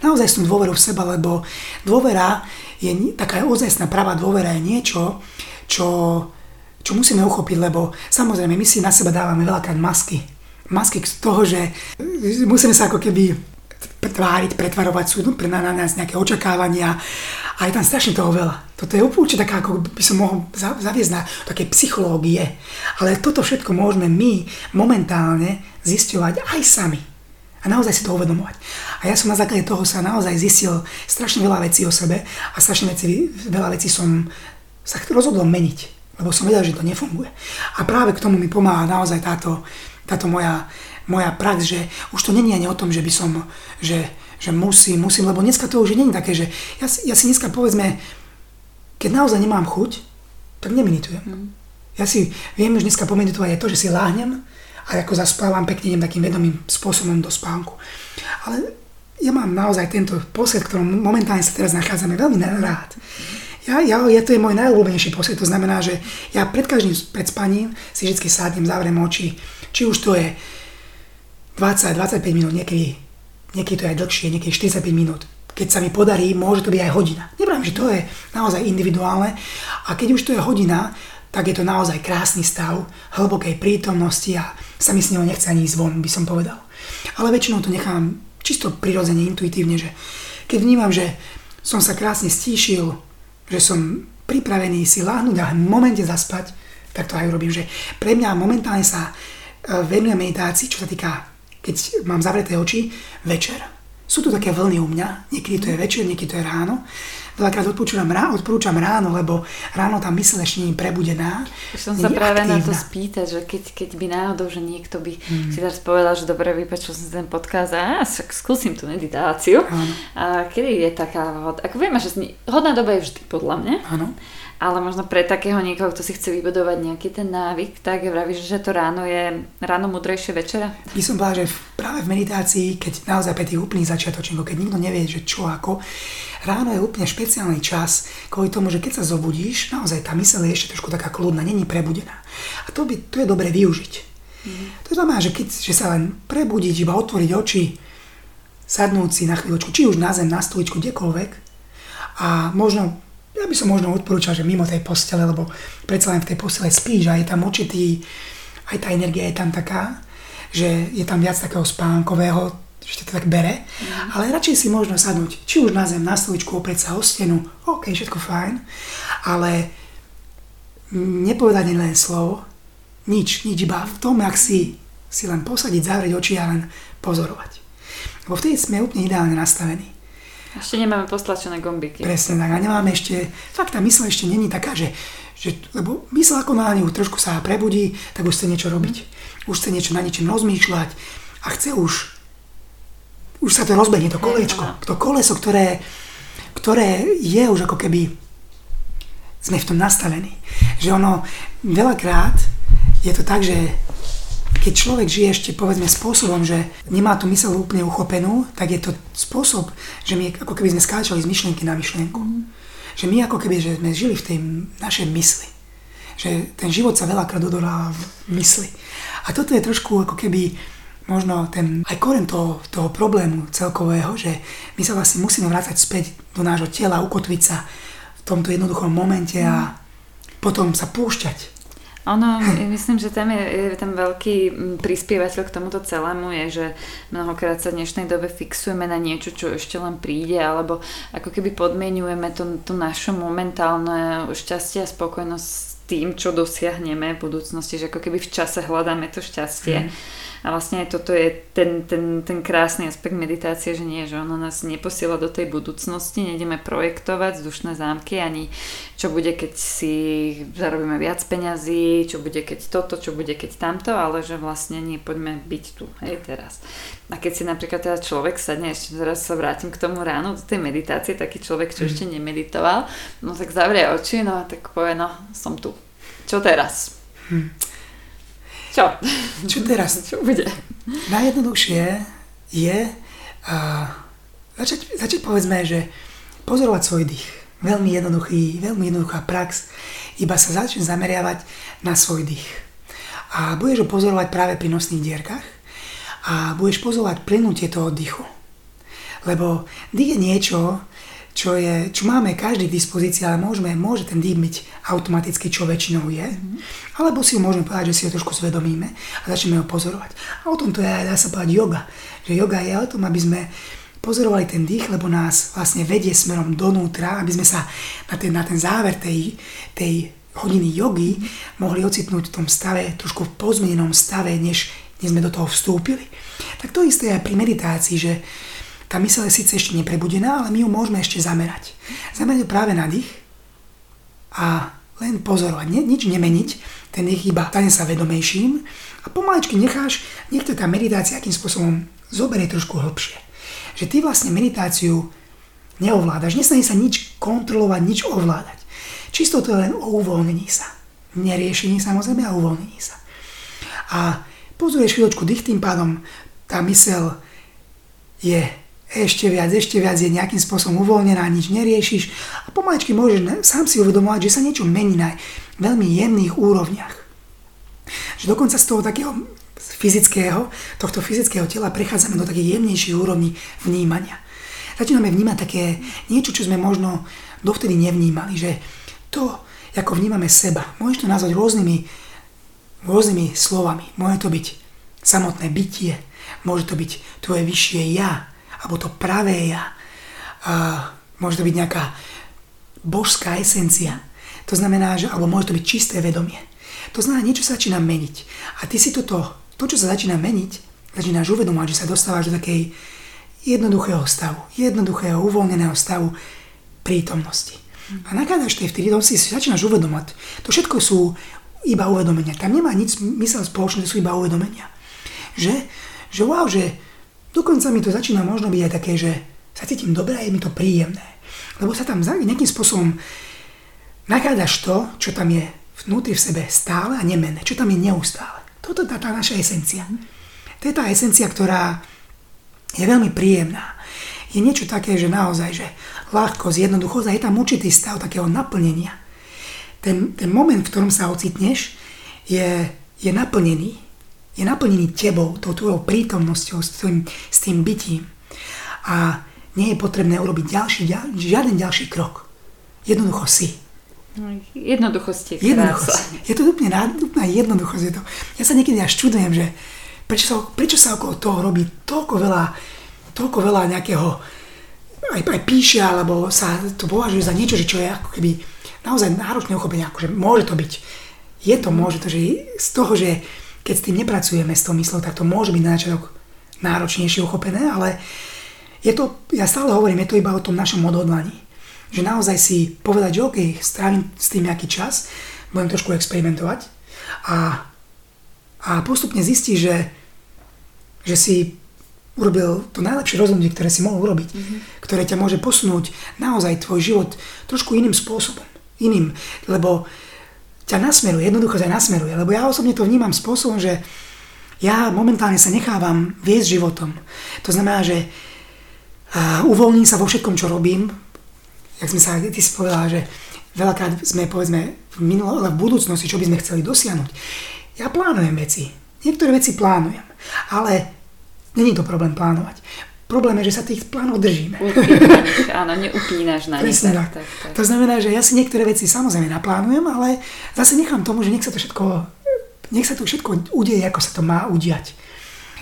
Naozaj som dôveru v seba, lebo dôvera je taká ozajstná pravá dôvera je niečo, čo, čo musíme uchopiť, lebo samozrejme my si na seba dávame veľakrát masky. Masky z toho, že musíme sa ako keby tváriť, pretvarovať, sú na, na nás nejaké očakávania a je tam strašne toho veľa. Toto je úplne taká, ako by som mohol zaviesť na také psychológie. Ale toto všetko môžeme my momentálne zisťovať aj sami. A naozaj si to uvedomovať. A ja som na základe toho sa naozaj zistil strašne veľa vecí o sebe a strašne veci, veľa vecí som sa rozhodol meniť, lebo som vedel, že to nefunguje. A práve k tomu mi pomáha naozaj táto, táto moja, moja prax, že už to není ani o tom, že by som, že, že musím, musím, lebo dneska to už je také, že ja, ja si dneska povedzme, keď naozaj nemám chuť, tak nemeditujem. Mm. Ja si viem už dneska pomeditovať aj to, že si láhnem a ako zaspávam, pekne idem takým vedomým spôsobom do spánku. Ale ja mám naozaj tento posed, ktorom momentálne sa teraz nachádzame, veľmi rád. Ja, ja, ja to je môj najobľúbenejší posed, to znamená, že ja pred každým pred spaním si vždy sádnem, zavriem oči, či už to je 20-25 minút, niekedy, niekedy to je aj dlhšie, niekedy 45 minút. Keď sa mi podarí, môže to byť aj hodina. Nebrám, že to je naozaj individuálne. A keď už to je hodina, tak je to naozaj krásny stav hlbokej prítomnosti a sa mi s neho nechce ani ísť von, by som povedal. Ale väčšinou to nechám čisto prirodzene, intuitívne, že keď vnímam, že som sa krásne stíšil, že som pripravený si láhnuť a v momente zaspať, tak to aj urobím, že pre mňa momentálne sa e, venujem meditácii, čo sa týka keď mám zavreté oči, večer. Sú tu také vlny u mňa, niekedy to je večer, niekedy to je ráno. Veľakrát odporúčam, odporúčam ráno, lebo ráno tá mysl ešte nie je prebudená. Už som sa práve aktívna. na to spýtať, že keď, keď by náhodou, že niekto by hmm. si teraz povedal, že dobre, vypačil som ten podcast a ja skúsim tú meditáciu. Ano. A kedy je taká, ako vieme, že hodná doba je vždy podľa mňa. Áno ale možno pre takého niekoho, kto si chce vybudovať nejaký ten návyk, tak vravíš, že to ráno je ráno mudrejšie večera? By som povedal, že práve v meditácii, keď naozaj pre tých úplných začiatočníkov, keď nikto nevie, že čo ako, ráno je úplne špeciálny čas, kvôli tomu, že keď sa zobudíš, naozaj tá myseľ je ešte trošku taká kľudná, není prebudená. A to, by, to je dobre využiť. Mm. To znamená, že, keď, že sa len prebudiť, iba otvoriť oči, sadnúť si na chvíľočku, či už na zem, na stoličku, kdekoľvek a možno ja by som možno odporúčal, že mimo tej postele, lebo predsa len v tej postele spíš a je tam určitý, aj tá energia je tam taká, že je tam viac takého spánkového, že to tak bere, mm. ale radšej si možno sadnúť, či už na zem, na stoličku, oprieť sa o stenu, OK, všetko fajn, ale nepovedať len slovo, nič, nič, iba v tom, ak si, si len posadiť, zavrieť oči a len pozorovať. Lebo vtedy sme úplne ideálne nastavení. Ešte nemáme postlačené gombiky. Presne tak. A nemáme ešte, fakt tá mysl ešte není taká, že, že lebo mysl ako na ňu trošku sa prebudí, tak už chce niečo robiť. Už chce niečo na niečím rozmýšľať a chce už, už sa to rozbehne, to kolečko, to koleso, ktoré, ktoré je už ako keby sme v tom nastavení. Že ono veľakrát je to tak, že keď človek žije ešte povedzme spôsobom, že nemá tú mysel úplne uchopenú, tak je to spôsob, že my ako keby sme skáčali z myšlienky na myšlienku. Mm. Že my ako keby že sme žili v tej našej mysli. Že ten život sa veľakrát odohrá v mysli. A toto je trošku ako keby možno ten aj koren toho, toho problému celkového, že my sa vlastne musíme vrácať späť do nášho tela, ukotviť sa v tomto jednoduchom momente a potom sa púšťať. Ono, myslím, že tam je, je ten veľký prispievateľ k tomuto celému je, že mnohokrát sa v dnešnej dobe fixujeme na niečo, čo ešte len príde, alebo ako keby podmienujeme tú, tú našu momentálne šťastie a spokojnosť s tým, čo dosiahneme v budúcnosti, že ako keby v čase hľadáme to šťastie. Mm a vlastne toto je ten, ten, ten krásny aspekt meditácie, že nie, že ono nás neposiela do tej budúcnosti, nejdeme projektovať vzdušné zámky, ani čo bude, keď si zarobíme viac peňazí, čo bude, keď toto, čo bude, keď tamto, ale že vlastne nie, poďme byť tu, hej, teraz. A keď si napríklad teda človek sadne, ešte teraz sa vrátim k tomu ráno, do tej meditácie, taký človek, čo mm. ešte nemeditoval, no tak zavrie oči, no a tak povie, no, som tu. Čo teraz? Hm. Čo? Čo teraz? Čo bude? Najjednoduchšie je uh, začať, začať povedzme, že pozorovať svoj dých. Veľmi jednoduchý, veľmi jednoduchá prax. Iba sa začne zameriavať na svoj dých. A budeš ho pozorovať práve pri nosných dierkach a budeš pozorovať plynutie toho dýchu. Lebo dých je niečo, čo, je, čo máme každý k dispozícii, ale môžeme, môže ten dým byť automaticky, čo väčšinou je. Mm-hmm. Alebo si ho môžeme povedať, že si ho trošku zvedomíme a začneme ho pozorovať. A o tom to je aj, dá sa povedať, yoga. Že yoga je o tom, aby sme pozorovali ten dých, lebo nás vlastne vedie smerom donútra, aby sme sa na ten, na ten záver tej, tej hodiny jogy mohli ocitnúť v tom stave, trošku v pozmenenom stave, než, než sme do toho vstúpili. Tak to isté aj pri meditácii, že tá myseľ je síce ešte neprebudená, ale my ju môžeme ešte zamerať. Zamerať ju práve na dých a len pozorovať, ne, nič nemeniť, ten dých iba stane sa vedomejším a pomaličky necháš, nech tá meditácia akým spôsobom zoberie trošku hlbšie. Že ty vlastne meditáciu neovládaš, nesnaží sa nič kontrolovať, nič ovládať. Čisto to je len o uvoľnení sa. Neriešení samozrejme a uvoľnení sa. A pozrieš chvíľočku dých, tým pádom tá mysel je ešte viac, ešte viac je nejakým spôsobom uvoľnená, nič neriešiš a pomaličky môžeš sám si uvedomovať, že sa niečo mení na veľmi jemných úrovniach. Že dokonca z toho takého fyzického, tohto fyzického tela prechádzame do takých jemnejších úrovní vnímania. Začíname vnímať také niečo, čo sme možno dovtedy nevnímali, že to, ako vnímame seba, môžeš to nazvať rôznymi, rôznymi slovami. Môže to byť samotné bytie, môže to byť tvoje vyššie ja, alebo to pravé ja. A môže to byť nejaká božská esencia. To znamená, že, alebo môže to byť čisté vedomie. To znamená, niečo sa začína meniť. A ty si toto, to, čo sa začína meniť, začínaš uvedomať, že sa dostávaš do takej jednoduchého stavu, jednoduchého, uvoľneného stavu prítomnosti. A nakádaš tej vtedy, si začínaš uvedomať. To všetko sú iba uvedomenia. Tam nemá nič mysel spoločné, sú iba uvedomenia. Že, že wow, že Dokonca mi to začína možno byť aj také, že sa cítim dobre a je mi to príjemné. Lebo sa tam nejakým spôsobom nachádzaš to, čo tam je vnútri v sebe stále a nemenné, čo tam je neustále. Toto je tá, tá naša esencia. To je tá esencia, ktorá je veľmi príjemná. Je niečo také, že naozaj, že ľahkosť, jednoduchosť a je tam určitý stav takého naplnenia. Ten, ten moment, v ktorom sa ocitneš, je, je naplnený je naplnený tebou, tou tvojou prítomnosťou, s tým, s tým bytím. A nie je potrebné urobiť ďalší, ďal, žiaden ďalší krok. Jednoducho si. No, jednoduchosť je Jednoduchosť. Je to úplne, úplne jednoduchosť. Je to. Ja sa niekedy až čudujem, že prečo sa, prečo sa okolo toho robí toľko veľa, toľko veľa nejakého aj, aj píše, alebo sa to považuje za niečo, že čo je ako keby naozaj náročné uchopenie, akože môže to byť. Je to, môže to, že z toho, že keď s tým nepracujeme s tou myslou, tak to môže byť na začiatok náročnejšie uchopené, ale je to, ja stále hovorím, je to iba o tom našom odhodlaní. Že naozaj si povedať, že OK, strávim s tým nejaký čas, budem trošku experimentovať a, a postupne zistí, že, že si urobil to najlepšie rozhodnutie, ktoré si mohol urobiť, mm-hmm. ktoré ťa môže posunúť naozaj tvoj život trošku iným spôsobom. Iným, lebo ťa nasmeruje, jednoducho ťa nasmeruje. Lebo ja osobne to vnímam spôsobom, že ja momentálne sa nechávam viesť životom. To znamená, že uvoľním sa vo všetkom, čo robím. Jak sme sa, ty si povedala, že veľakrát sme, povedzme, v, minulo, v budúcnosti, čo by sme chceli dosiahnuť. Ja plánujem veci. Niektoré veci plánujem. Ale není to problém plánovať. Problém je, že sa tých plánov držíme. Upínaš, áno, neupínaš na nich. Tak, tak, tak. To znamená, že ja si niektoré veci samozrejme naplánujem, ale zase nechám tomu, že nech sa to všetko, nech sa to všetko udeje, ako sa to má udiať.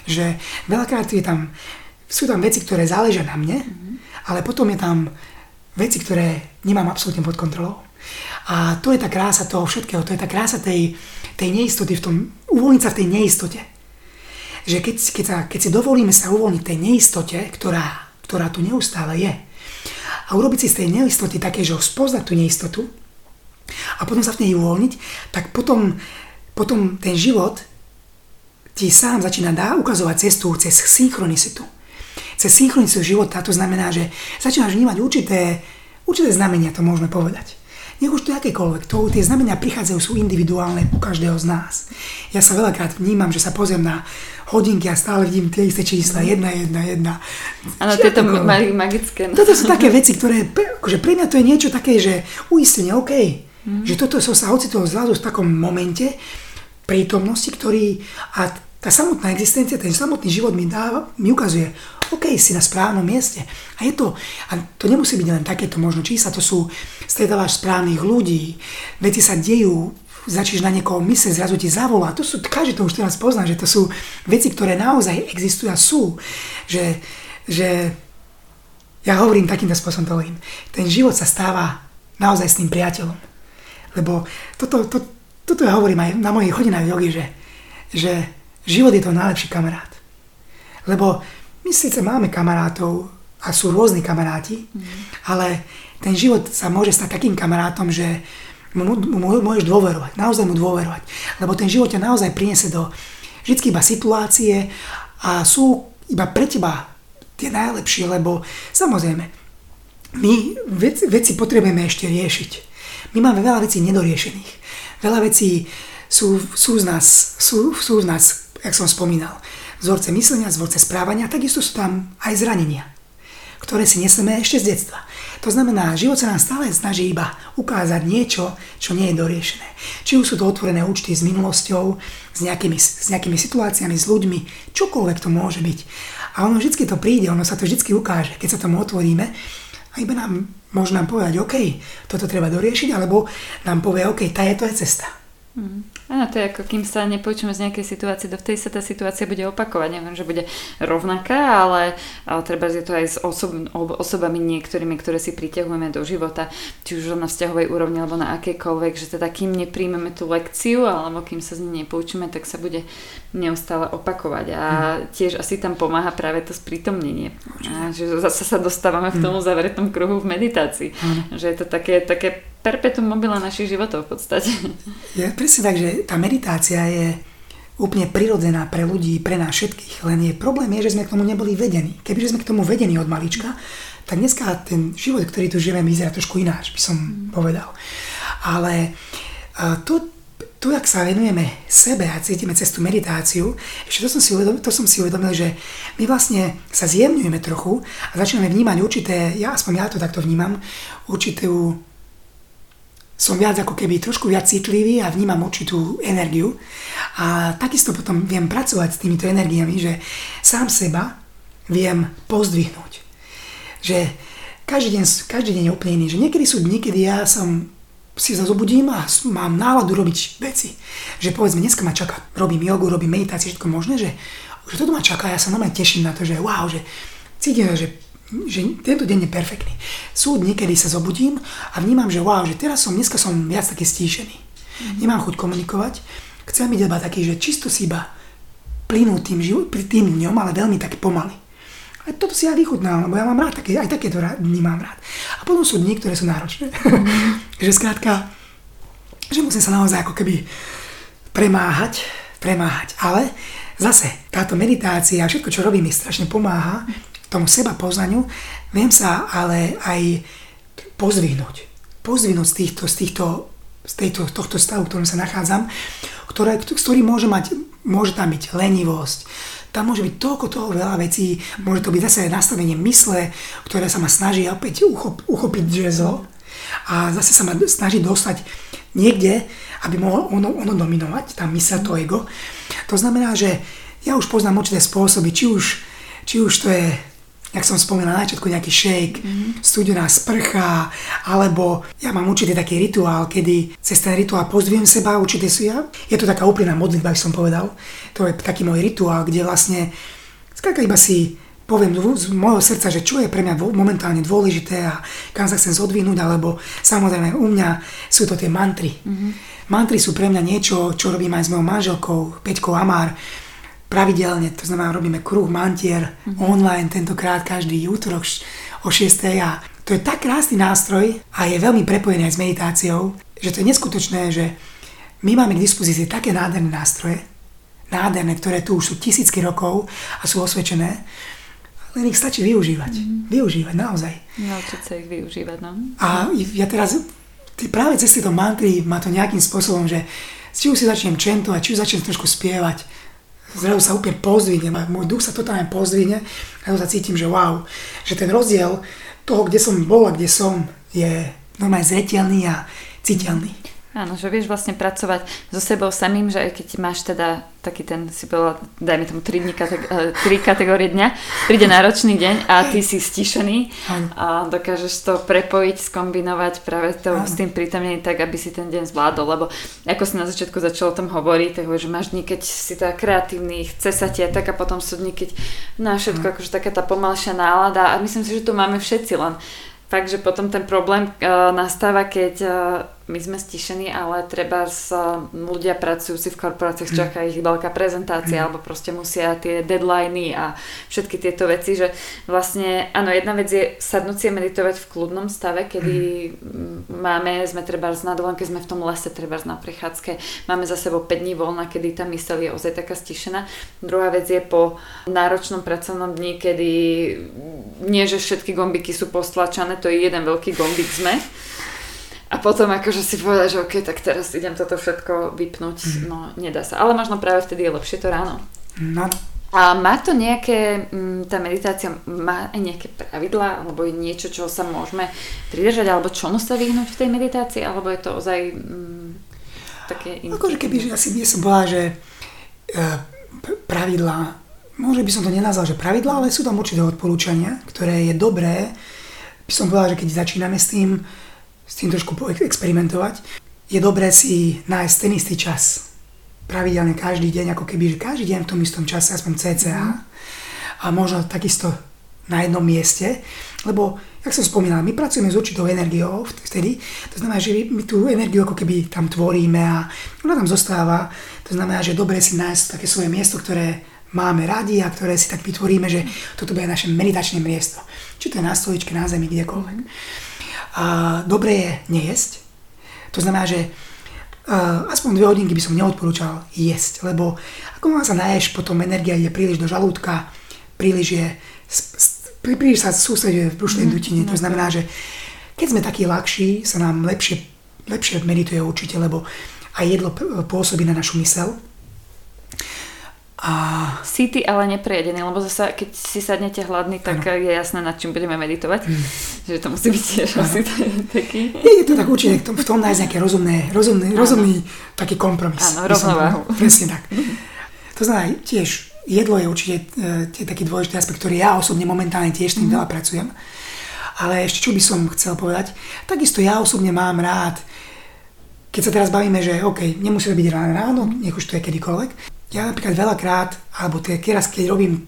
Že veľakrát je tam, sú tam veci, ktoré záležia na mne, mm-hmm. ale potom je tam veci, ktoré nemám absolútne pod kontrolou. A to je tá krása toho všetkého, to je tá krása tej, tej neistoty v tom, uvoľniť sa v tej neistote že keď, keď, sa, keď si dovolíme sa uvoľniť tej neistote, ktorá, ktorá tu neustále je, a urobiť si z tej neistoty také, že spoznať tú neistotu a potom sa v nej uvoľniť, tak potom, potom ten život ti sám začína dá ukazovať cestu cez synchronicitu. Cez synchronicitu života, to znamená, že začínaš vnímať určité, určité znamenia, to môžeme povedať. Nech už to je akékoľvek, to, tie znamenia prichádzajú, sú individuálne u každého z nás. Ja sa veľakrát vnímam, že sa pozriem na hodinky a stále vidím tie isté čísla, jedna, jedna, jedna. Áno, tieto magické. No. Toto sú také veci, ktoré, akože pre mňa to je niečo také, že uistenie, OK, mm. že toto som sa ocitol zrazu v takom momente prítomnosti, ktorý a tá samotná existencia, ten samotný život mi, dáva, mi ukazuje, OK, si na správnom mieste. A je to, a to nemusí byť len takéto možno čísla, to sú, stretávaš správnych ľudí, veci sa dejú, začíš na niekoho myslieť, zrazu ti zavolá. To sú, každý to už teraz pozná, že to sú veci, ktoré naozaj existujú a sú. Že, že ja hovorím takýmto spôsobom, to hovorím. Ten život sa stáva naozaj s tým priateľom. Lebo toto, to, toto ja hovorím aj na mojich hodinách jogy, že, že Život je to najlepší kamarát. Lebo my síce máme kamarátov a sú rôzni kamaráti, mm. ale ten život sa môže stať takým kamarátom, že mu, mu môžeš dôverovať, naozaj mu dôverovať. Lebo ten život ťa naozaj priniesie do vždy iba situácie a sú iba pre teba tie najlepšie, lebo samozrejme, my veci, veci potrebujeme ešte riešiť. My máme veľa vecí nedoriešených. Veľa vecí sú, sú, z nás, sú, sú z nás, jak som spomínal, vzorce myslenia, vzorce správania, takisto sú tam aj zranenia, ktoré si neseme ešte z detstva. To znamená, život sa nám stále snaží iba ukázať niečo, čo nie je doriešené. Či už sú to otvorené účty s minulosťou, s nejakými, s nejakými situáciami, s ľuďmi, čokoľvek to môže byť. A ono vždy to príde, ono sa to vždy ukáže, keď sa tomu otvoríme a iba nám môže nám povedať, OK, toto treba doriešiť, alebo nám povie, OK, tá je to je cesta. Mm. Áno, to je ako kým sa nepočujeme z nejakej situácie, do tej sa tá situácia bude opakovať. Neviem, že bude rovnaká, ale, ale treba je to aj s osob, osobami niektorými, ktoré si priťahujeme do života, či už na vzťahovej úrovni alebo na akejkoľvek, že teda kým nepríjmeme tú lekciu alebo kým sa z nej nepoučíme, tak sa bude neustále opakovať. A mm. tiež asi tam pomáha práve to sprítomnenie. A že zase sa dostávame v tomu mhm. zavretom kruhu v meditácii. Mm. Že je to také, také perpetuum mobile našich životov v podstate. Je presne tak, že tá meditácia je úplne prirodzená pre ľudí, pre nás všetkých, len je problém je, že sme k tomu neboli vedení. Kebyže sme k tomu vedení od malička, tak dneska ten život, ktorý tu žijeme, vyzerá trošku ináč, by som mm. povedal. Ale to, tu, jak sa venujeme sebe a cítime cez tú meditáciu, ešte to som, si uvedomil, to som si uvedomil, že my vlastne sa zjemňujeme trochu a začíname vnímať určité, ja aspoň ja to takto vnímam, určitú som viac ako keby trošku viac citlivý a vnímam určitú energiu. A takisto potom viem pracovať s týmito energiami, že sám seba viem pozdvihnúť. Že každý deň, každý deň je úplne iný. Že niekedy sú dni, kedy ja som si zazobudím a mám náladu robiť veci. Že povedzme, dneska ma čaká, robím jogu, robím meditáciu, všetko možné, že, že toto ma čaká, ja sa normálne teším na to, že wow, že cítim, že že tento deň je perfektný. Sú dni, kedy sa zobudím a vnímam, že wow, že teraz som, dneska som viac taký stíšený. Mm-hmm. Nemám chuť komunikovať, chcem byť iba taký, že čisto si iba plynú tým, tým dňom, ale veľmi tak pomaly. A toto si ja vychutnám, lebo ja mám rád, také, aj takéto dni mám rád. A potom sú dni, ktoré sú náročné. Mm-hmm. že skrátka, že musím sa naozaj ako keby premáhať, premáhať. Ale zase táto meditácia a všetko, čo robím, mi strašne pomáha tomu seba poznaniu, viem sa ale aj pozvihnúť. Pozvihnúť z, týchto, z, týchto, z tejto, tohto stavu, v ktorom sa nachádzam, ktoré, s ktorým môže, mať, môže tam byť lenivosť, tam môže byť toľko toho veľa vecí, môže to byť zase nastavenie mysle, ktoré sa ma snaží opäť uchop, uchopiť žezlo a zase sa ma snaží dostať niekde, aby mohol ono, ono dominovať, tá mysle, to ego. To znamená, že ja už poznám určité spôsoby, či už, či už to je jak som spomínal na začiatku, nejaký shake, mm-hmm. studená sprcha, alebo ja mám určitý taký rituál, kedy cez ten rituál pozdviem seba, určite sú ja. Je to taká úplná modlitba, by som povedal. To je taký môj rituál, kde vlastne skrátka iba si poviem z môjho srdca, že čo je pre mňa momentálne dôležité a kam sa chcem zodvihnúť, alebo samozrejme u mňa sú to tie mantry. Mm-hmm. Mantry sú pre mňa niečo, čo robím aj s mojou manželkou, Peťkou Amár, pravidelne, to znamená robíme kruh mantier mm-hmm. online tentokrát každý útorok o 6. a to je tak krásny nástroj a je veľmi prepojený aj s meditáciou, že to je neskutočné, že my máme k dispozícii také nádherné nástroje, nádherné, ktoré tu už sú tisícky rokov a sú osvedčené, len ich stačí využívať. Mm-hmm. Využívať, naozaj. Naučiť sa ich využívať, no. A ja teraz, práve cez tieto mantry má to nejakým spôsobom, že či už si začnem čentovať, či už začnem trošku spievať, zrazu sa úplne pozdvihnem a môj duch sa totálne pozdvihne a ja sa cítim, že wow, že ten rozdiel toho, kde som bol a kde som, je normálne zretelný a citeľný. Áno, že vieš vlastne pracovať so sebou samým, že aj keď máš teda taký ten, si bola, dajme tomu 3, dní, kateg- 3 kategórie dňa, príde náročný deň a ty si stišený a dokážeš to prepojiť, skombinovať práve to, s tým prítomnením tak, aby si ten deň zvládol, lebo ako si na začiatku začal o tom hovoriť, tak že máš dní, keď si tá kreatívny, chce sa ti tak a potom sú dní, keď na všetko akože taká tá pomalšia nálada. A myslím si, že to máme všetci len fakt, že potom ten problém uh, nastáva, keď uh, my sme stišení, ale treba s ľudia pracujú si v korporáciách, čaká ich veľká prezentácia, mm. alebo proste musia tie deadliny a všetky tieto veci, že vlastne, áno, jedna vec je sadnúť si meditovať v kľudnom stave, kedy mm. máme, sme treba na dovolenke, sme v tom lese, treba na prechádzke, máme za sebou 5 dní voľna, kedy tá myseľ je ozaj taká stišená. Druhá vec je po náročnom pracovnom dni, kedy nie, že všetky gombiky sú postlačané, to je jeden veľký gombik sme. A potom akože si povedať, že OK, tak teraz idem toto všetko vypnúť, mm. no nedá sa. Ale možno práve vtedy je lepšie to ráno. No. A má to nejaké, mm, tá meditácia má aj nejaké pravidlá, alebo je niečo, čo sa môžeme pridržať, alebo čomu sa vyhnúť v tej meditácii, alebo je to ozaj mm, také... Akože keby, že asi by som bola, že e, pravidlá, môže by som to nenazval, že pravidlá, ale sú tam určité odporúčania, ktoré je dobré, by som povedala, že keď začíname s tým, s tým trošku experimentovať. Je dobré si nájsť ten istý čas. Pravidelne každý deň, ako keby, že každý deň v tom istom čase, aspoň cca. A možno takisto na jednom mieste, lebo, jak som spomínal, my pracujeme s určitou energiou vtedy, to znamená, že my tú energiu ako keby tam tvoríme a ona tam zostáva, to znamená, že je dobré si nájsť také svoje miesto, ktoré máme radi a ktoré si tak vytvoríme, že toto bude naše meditačné miesto. Či to je na stoličke, na zemi, kdekoľvek. Dobre je nejesť. To znamená, že aspoň dve hodinky by som neodporúčal jesť, lebo ako má sa naješ, potom energia ide príliš do žalúdka, príliš je, príliš sa sústreduje v brušnej mm, dutine. To znamená, že keď sme takí ľahší, sa nám lepšie, lepšie medituje určite, lebo aj jedlo pôsobí na našu mysel a... Si ty ale neprejedený, lebo zase keď si sadnete hladný, tak ano. je jasné, nad čím budeme meditovať. Mm. Že to musí byť tiež ano. asi taký... Je, je to tak určite, v tom nájsť nejaký rozumné, rozumný, rozumný taký kompromis. Áno, rovnováhu. Presne tak. To znamená, tiež jedlo je určite e, taký dôležitý aspekt, ktorý ja osobne momentálne tiež tým mm. veľa pracujem. Ale ešte čo by som chcel povedať, takisto ja osobne mám rád, keď sa teraz bavíme, že OK, nemusí to byť ráno nech už to je kedykoľvek, ja napríklad veľakrát, alebo teraz, keď robím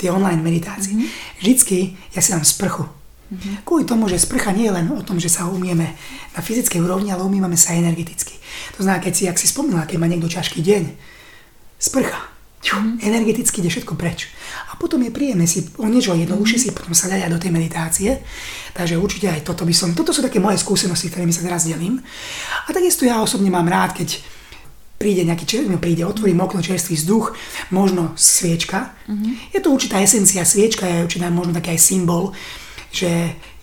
tie online meditácie, mm-hmm. vždycky ja si dám sprchu. Mm-hmm. Kvôli tomu, že sprcha nie je len o tom, že sa umieme na fyzickej úrovni, ale umývame sa energeticky. To znamená, keď si, ak si spomínala, keď má niekto ťažký deň, sprcha, mm-hmm. energeticky ide všetko preč. A potom je príjemné si o niečo jednoduchšie mm-hmm. si potom sa dať do tej meditácie. Takže určite aj toto by som, toto sú také moje skúsenosti, ktorými sa teraz delím. A takisto ja osobne mám rád, keď príde nejaký čerstvý, príde, otvorím okno, čerstvý vzduch, možno sviečka. Mm-hmm. Je to určitá esencia, sviečka je určitá možno taký aj symbol, že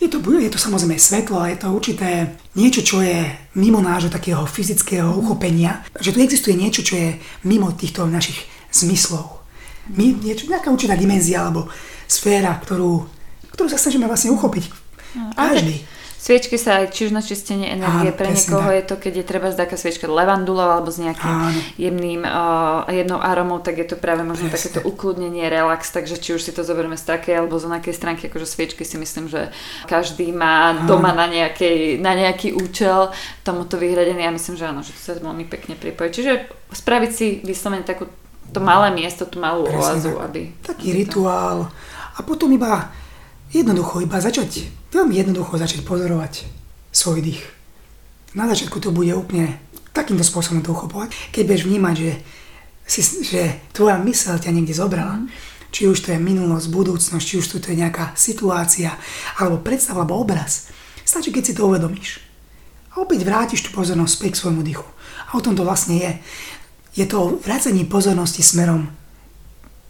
je to, je to samozrejme svetlo, je to určité niečo, čo je mimo nášho takého fyzického uchopenia, že tu existuje niečo, čo je mimo týchto našich zmyslov. My, niečo, nejaká určitá dimenzia alebo sféra, ktorú, ktorú sa snažíme vlastne uchopiť. No, Každý. Sviečky sa aj či už na čistenie energie, Áno, pre niekoho tak. je to, keď je treba taká sviečka levandulov alebo s nejakým Áno. jemným, uh, jednou aromou, tak je to práve možno Presne. takéto ukludnenie, relax, takže či už si to zoberieme z takej alebo z onakej stránky, akože sviečky si myslím, že každý má Áno. doma na, nejakej, na nejaký účel tomuto vyhradený a myslím, že áno, že to sa veľmi pekne pripojí. Čiže spraviť si vyslovene takú to malé miesto, tú malú Presne oazu, tak. aby... Taký rituál a potom iba jednoducho, iba začať veľmi jednoducho začať pozorovať svoj dých. Na začiatku to bude úplne takýmto spôsobom to uchopovať. Keď budeš vnímať, že, si, že tvoja mysel ťa niekde zobrala, mm. či už to je minulosť, budúcnosť, či už to je nejaká situácia, alebo predstava, alebo obraz. Stačí, keď si to uvedomíš. A opäť vrátiš tú pozornosť späť k svojmu dýchu. A o tom to vlastne je. Je to vracanie pozornosti smerom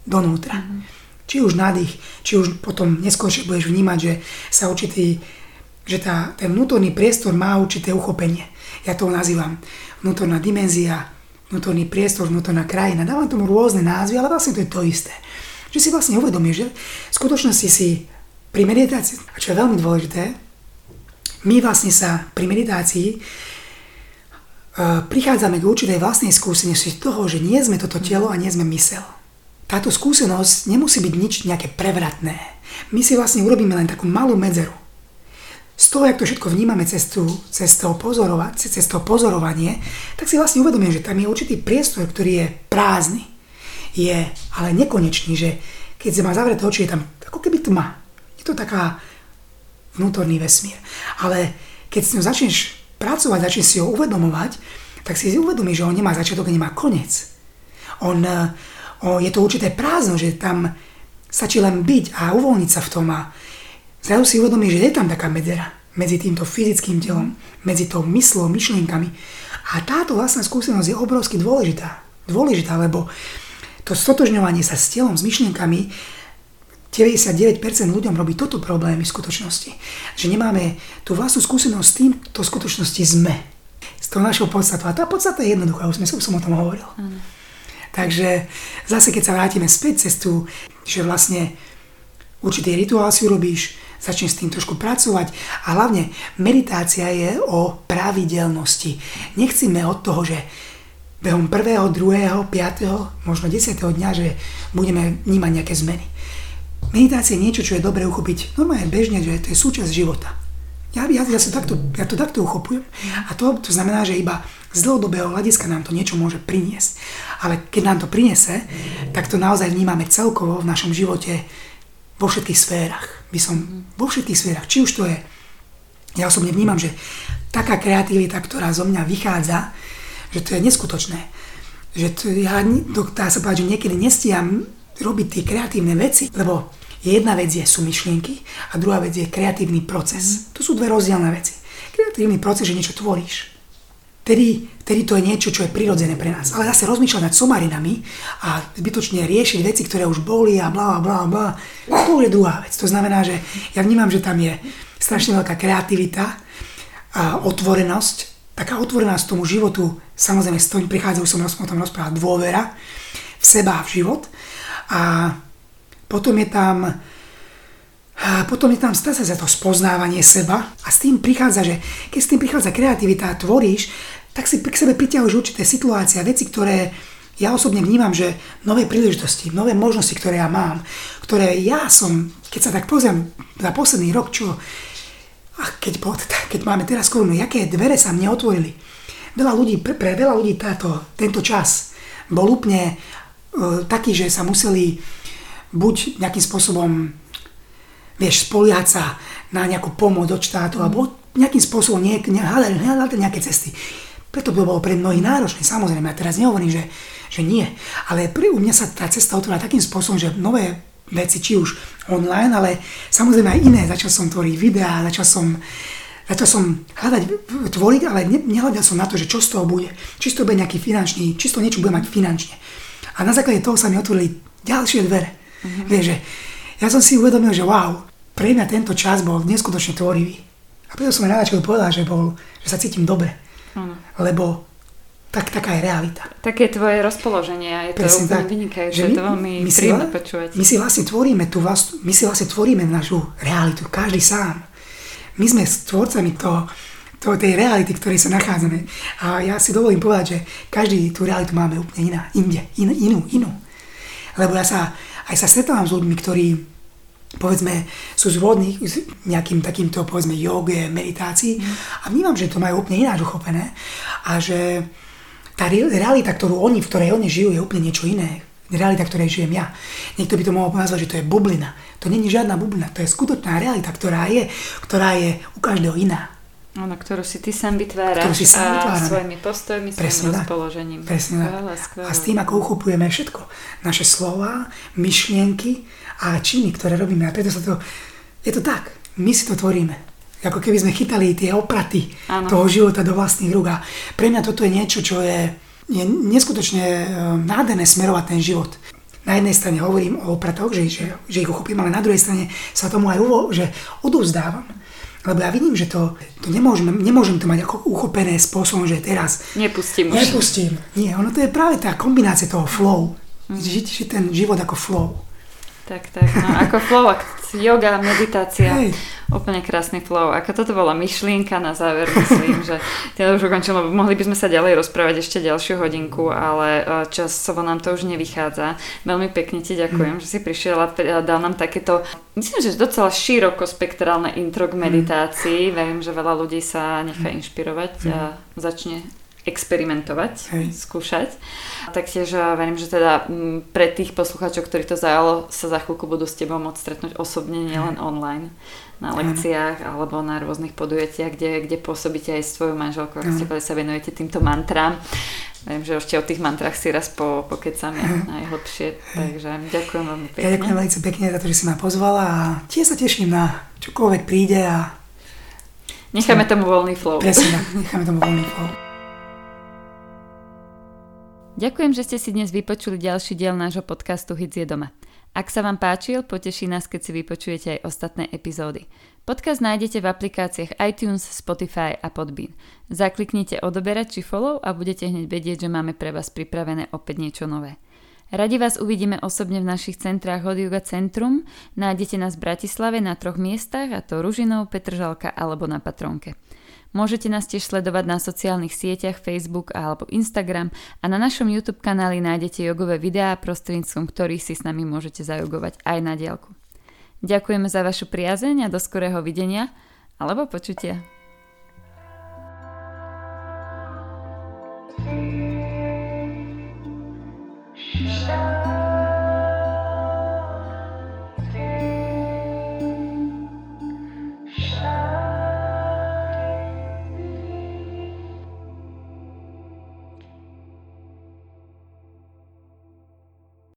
donútra. Mm či už nádych, či už potom neskôršie budeš vnímať, že sa určitý, že tá, ten vnútorný priestor má určité uchopenie. Ja to nazývam vnútorná dimenzia, vnútorný priestor, vnútorná krajina. Dávam tomu rôzne názvy, ale vlastne to je to isté. Že si vlastne uvedomíš, že v skutočnosti si pri meditácii, a čo je veľmi dôležité, my vlastne sa pri meditácii uh, prichádzame k určitej vlastnej skúsenosti toho, že nie sme toto telo a nie sme mysel táto skúsenosť nemusí byť nič nejaké prevratné. My si vlastne urobíme len takú malú medzeru. Z toho, jak to všetko vnímame cez, tú, cez, to pozorovať, cez to pozorovanie, tak si vlastne uvedomíme, že tam je určitý priestor, ktorý je prázdny. Je ale nekonečný, že keď sa má zavreté oči, je tam ako keby tma. Je to taká vnútorný vesmír. Ale keď s ňou začneš pracovať, začne si ho uvedomovať, tak si uvedomí, že on nemá začiatok a nemá koniec. On, on, je to určité prázdno, že tam stačí len byť a uvoľniť sa v tom a zrazu si uvedomí, že je tam taká medzera medzi týmto fyzickým telom, medzi tou myslou, myšlienkami. A táto vlastná skúsenosť je obrovsky dôležitá. Dôležitá, lebo to stotožňovanie sa s telom, s myšlienkami 99% ľuďom robí toto problémy v skutočnosti. Že nemáme tú vlastnú skúsenosť s tým, to v skutočnosti sme. S tou našou podstatou. A tá podstata je jednoduchá, už, som o tom hovoril. Mm. Takže zase, keď sa vrátime späť cez tú, že vlastne určitý rituál si urobíš, začne s tým trošku pracovať a hlavne meditácia je o pravidelnosti. Nechcíme od toho, že behom prvého, druhého, piatého, možno desiatého dňa, že budeme vnímať nejaké zmeny. Meditácia je niečo, čo je dobre uchopiť normálne bežne, že to je súčasť života. Ja, ja, ja, sa takto, ja to takto uchopujem. A to, to znamená, že iba z dlhodobého hľadiska nám to niečo môže priniesť. Ale keď nám to prinese, tak to naozaj vnímame celkovo v našom živote vo všetkých sférach. By som vo všetkých sférach. Či už to je, ja osobne vnímam, že taká kreativita, ktorá zo mňa vychádza, že to je neskutočné. Že to, ja, dá sa povedať, že niekedy nestíham robiť tie kreatívne veci, lebo jedna vec je sú myšlienky a druhá vec je kreatívny proces. Mm. To sú dve rozdielne veci. Kreatívny proces, že niečo tvoríš. Vtedy, vtedy to je niečo, čo je prirodzené pre nás. Ale zase rozmýšľať nad somarinami a zbytočne riešiť veci, ktoré už boli a bla bla bla, to je druhá vec. To znamená, že ja vnímam, že tam je strašne veľká kreativita a otvorenosť, taká otvorenosť tomu životu, samozrejme s tým prichádza, už som o tom rozprával, dôvera v seba a v život a potom je tam a potom je tam stále za to spoznávanie seba a s tým prichádza, že keď s tým prichádza kreativita a tvoríš, tak si k sebe priťahuješ určité situácie a veci, ktoré ja osobne vnímam, že nové príležitosti, nové možnosti, ktoré ja mám, ktoré ja som, keď sa tak pozriem za posledný rok, čo, a keď, keď máme teraz korunu, aké dvere sa mne otvorili. Veľa ľudí, pre, pre veľa ľudí táto, tento čas bol úplne E, takí, že sa museli buď nejakým spôsobom vieš, spoliať sa na nejakú pomoc od štátu, alebo nejakým spôsobom nie, ne, hľadať nejaké cesty. Preto to bolo pre mnohých náročné, samozrejme. Ja teraz nehovorím, že, že nie. Ale pri, u mňa sa tá cesta otvorila takým spôsobom, že nové veci, či už online, ale samozrejme aj iné. Začal som tvoriť videá, začal som, začal som hľadať, tvoriť, ale ne, nehľadal som na to, že čo z toho bude. Či toho bude nejaký finančný, či toho niečo bude mať finančne. A na základe toho sa mi otvorili ďalšie dvere. Mm-hmm. Vieš, že ja som si uvedomil, že wow, pre mňa tento čas bol neskutočne tvorivý. A preto som aj na povedal, že, bol, že sa cítim dobre. Mm. Lebo tak, taká je realita. Také je tvoje rozpoloženie a je to Presne úplne vynikajúce, je to veľmi my príjemné si, počúvať. My si vlastne tvoríme tú vlast, my si vlastne tvoríme našu realitu, každý sám. My sme stvorcami toho, to, tej reality, v ktorej sa nachádzame. A ja si dovolím povedať, že každý tú realitu máme úplne iná, inde, in, inú, inú. Lebo ja sa, aj sa stretávam s ľuďmi, ktorí povedzme, sú zvodní nejakým takýmto, povedzme, joge, meditácii mm. a vnímam, že to majú úplne ináč uchopené a že tá realita, ktorú oni, v ktorej oni žijú, je úplne niečo iné. Realita, ktorej žijem ja. Niekto by to mohol nazvať, že to je bublina. To není žiadna bublina, to je skutočná realita, ktorá je, ktorá je u každého iná. Áno, ktorú si ty sám vytváraš si sám a svojimi postojmi, svojim rozpoložením. Presne skvelé. A s tým, ako uchopujeme všetko. Naše slova, myšlienky a činy, ktoré robíme. A preto sa to... Je to tak. My si to tvoríme. Ako keby sme chytali tie opraty ano. toho života do vlastných rúk. A pre mňa toto je niečo, čo je, je neskutočne e, nádherné smerovať ten život. Na jednej strane hovorím o opratoch, že, že, že ich uchopím, ale na druhej strane sa tomu aj uvo, že odovzdávam. Lebo ja vidím, že to, to nemôžem, nemôžem to mať ako uchopené spôsobom, že teraz... Nepustím. Nepustím. Nie, ono to je práve tá kombinácia toho flow. Mm. Žiť, žiť ten život ako flow. Tak, tak. No, ako flow, yoga, meditácia. Hej. Úplne krásny flow. Ako toto bola myšlienka na záver, myslím, že teda už ukončím, lebo mohli by sme sa ďalej rozprávať ešte ďalšiu hodinku, ale e, časovo nám to už nevychádza. Veľmi pekne ti ďakujem, mm. že si prišiel a dal nám takéto, myslím, že docela širokospektrálne intro k meditácii. Mm. Verím, že veľa ľudí sa nechá inšpirovať mm. a začne experimentovať, Hej. skúšať. Taktiež verím, že teda pre tých poslucháčov, ktorých to zajalo, sa za chvíľku budú s tebou môcť stretnúť osobne, nielen online na lekciách mm. alebo na rôznych podujatiach, kde, kde pôsobíte aj s tvojou manželkou, ak ste sa venujete týmto mantrám. Viem, že ešte o tých mantrách si raz po, pokecame najhlbšie, takže ďakujem veľmi pekne. Ja ďakujem veľmi pekne za to, že si ma pozvala a tiež sa teším na čokoľvek príde a Necháme tomu voľný flow. Presne necháme tomu voľný flow. Ďakujem, že ste si dnes vypočuli ďalší diel nášho podcastu Hits je doma. Ak sa vám páčil, poteší nás, keď si vypočujete aj ostatné epizódy. Podcast nájdete v aplikáciách iTunes, Spotify a Podbean. Zakliknite odoberať či follow a budete hneď vedieť, že máme pre vás pripravené opäť niečo nové. Radi vás uvidíme osobne v našich centrách Hot Yoga Centrum. Nájdete nás v Bratislave na troch miestach, a to Ružinov, Petržalka alebo na Patronke. Môžete nás tiež sledovať na sociálnych sieťach Facebook alebo Instagram a na našom YouTube kanáli nájdete jogové videá, prostredníctvom ktorých si s nami môžete zajogovať aj na diálku. Ďakujeme za vašu priazeň a do skorého videnia alebo počutia.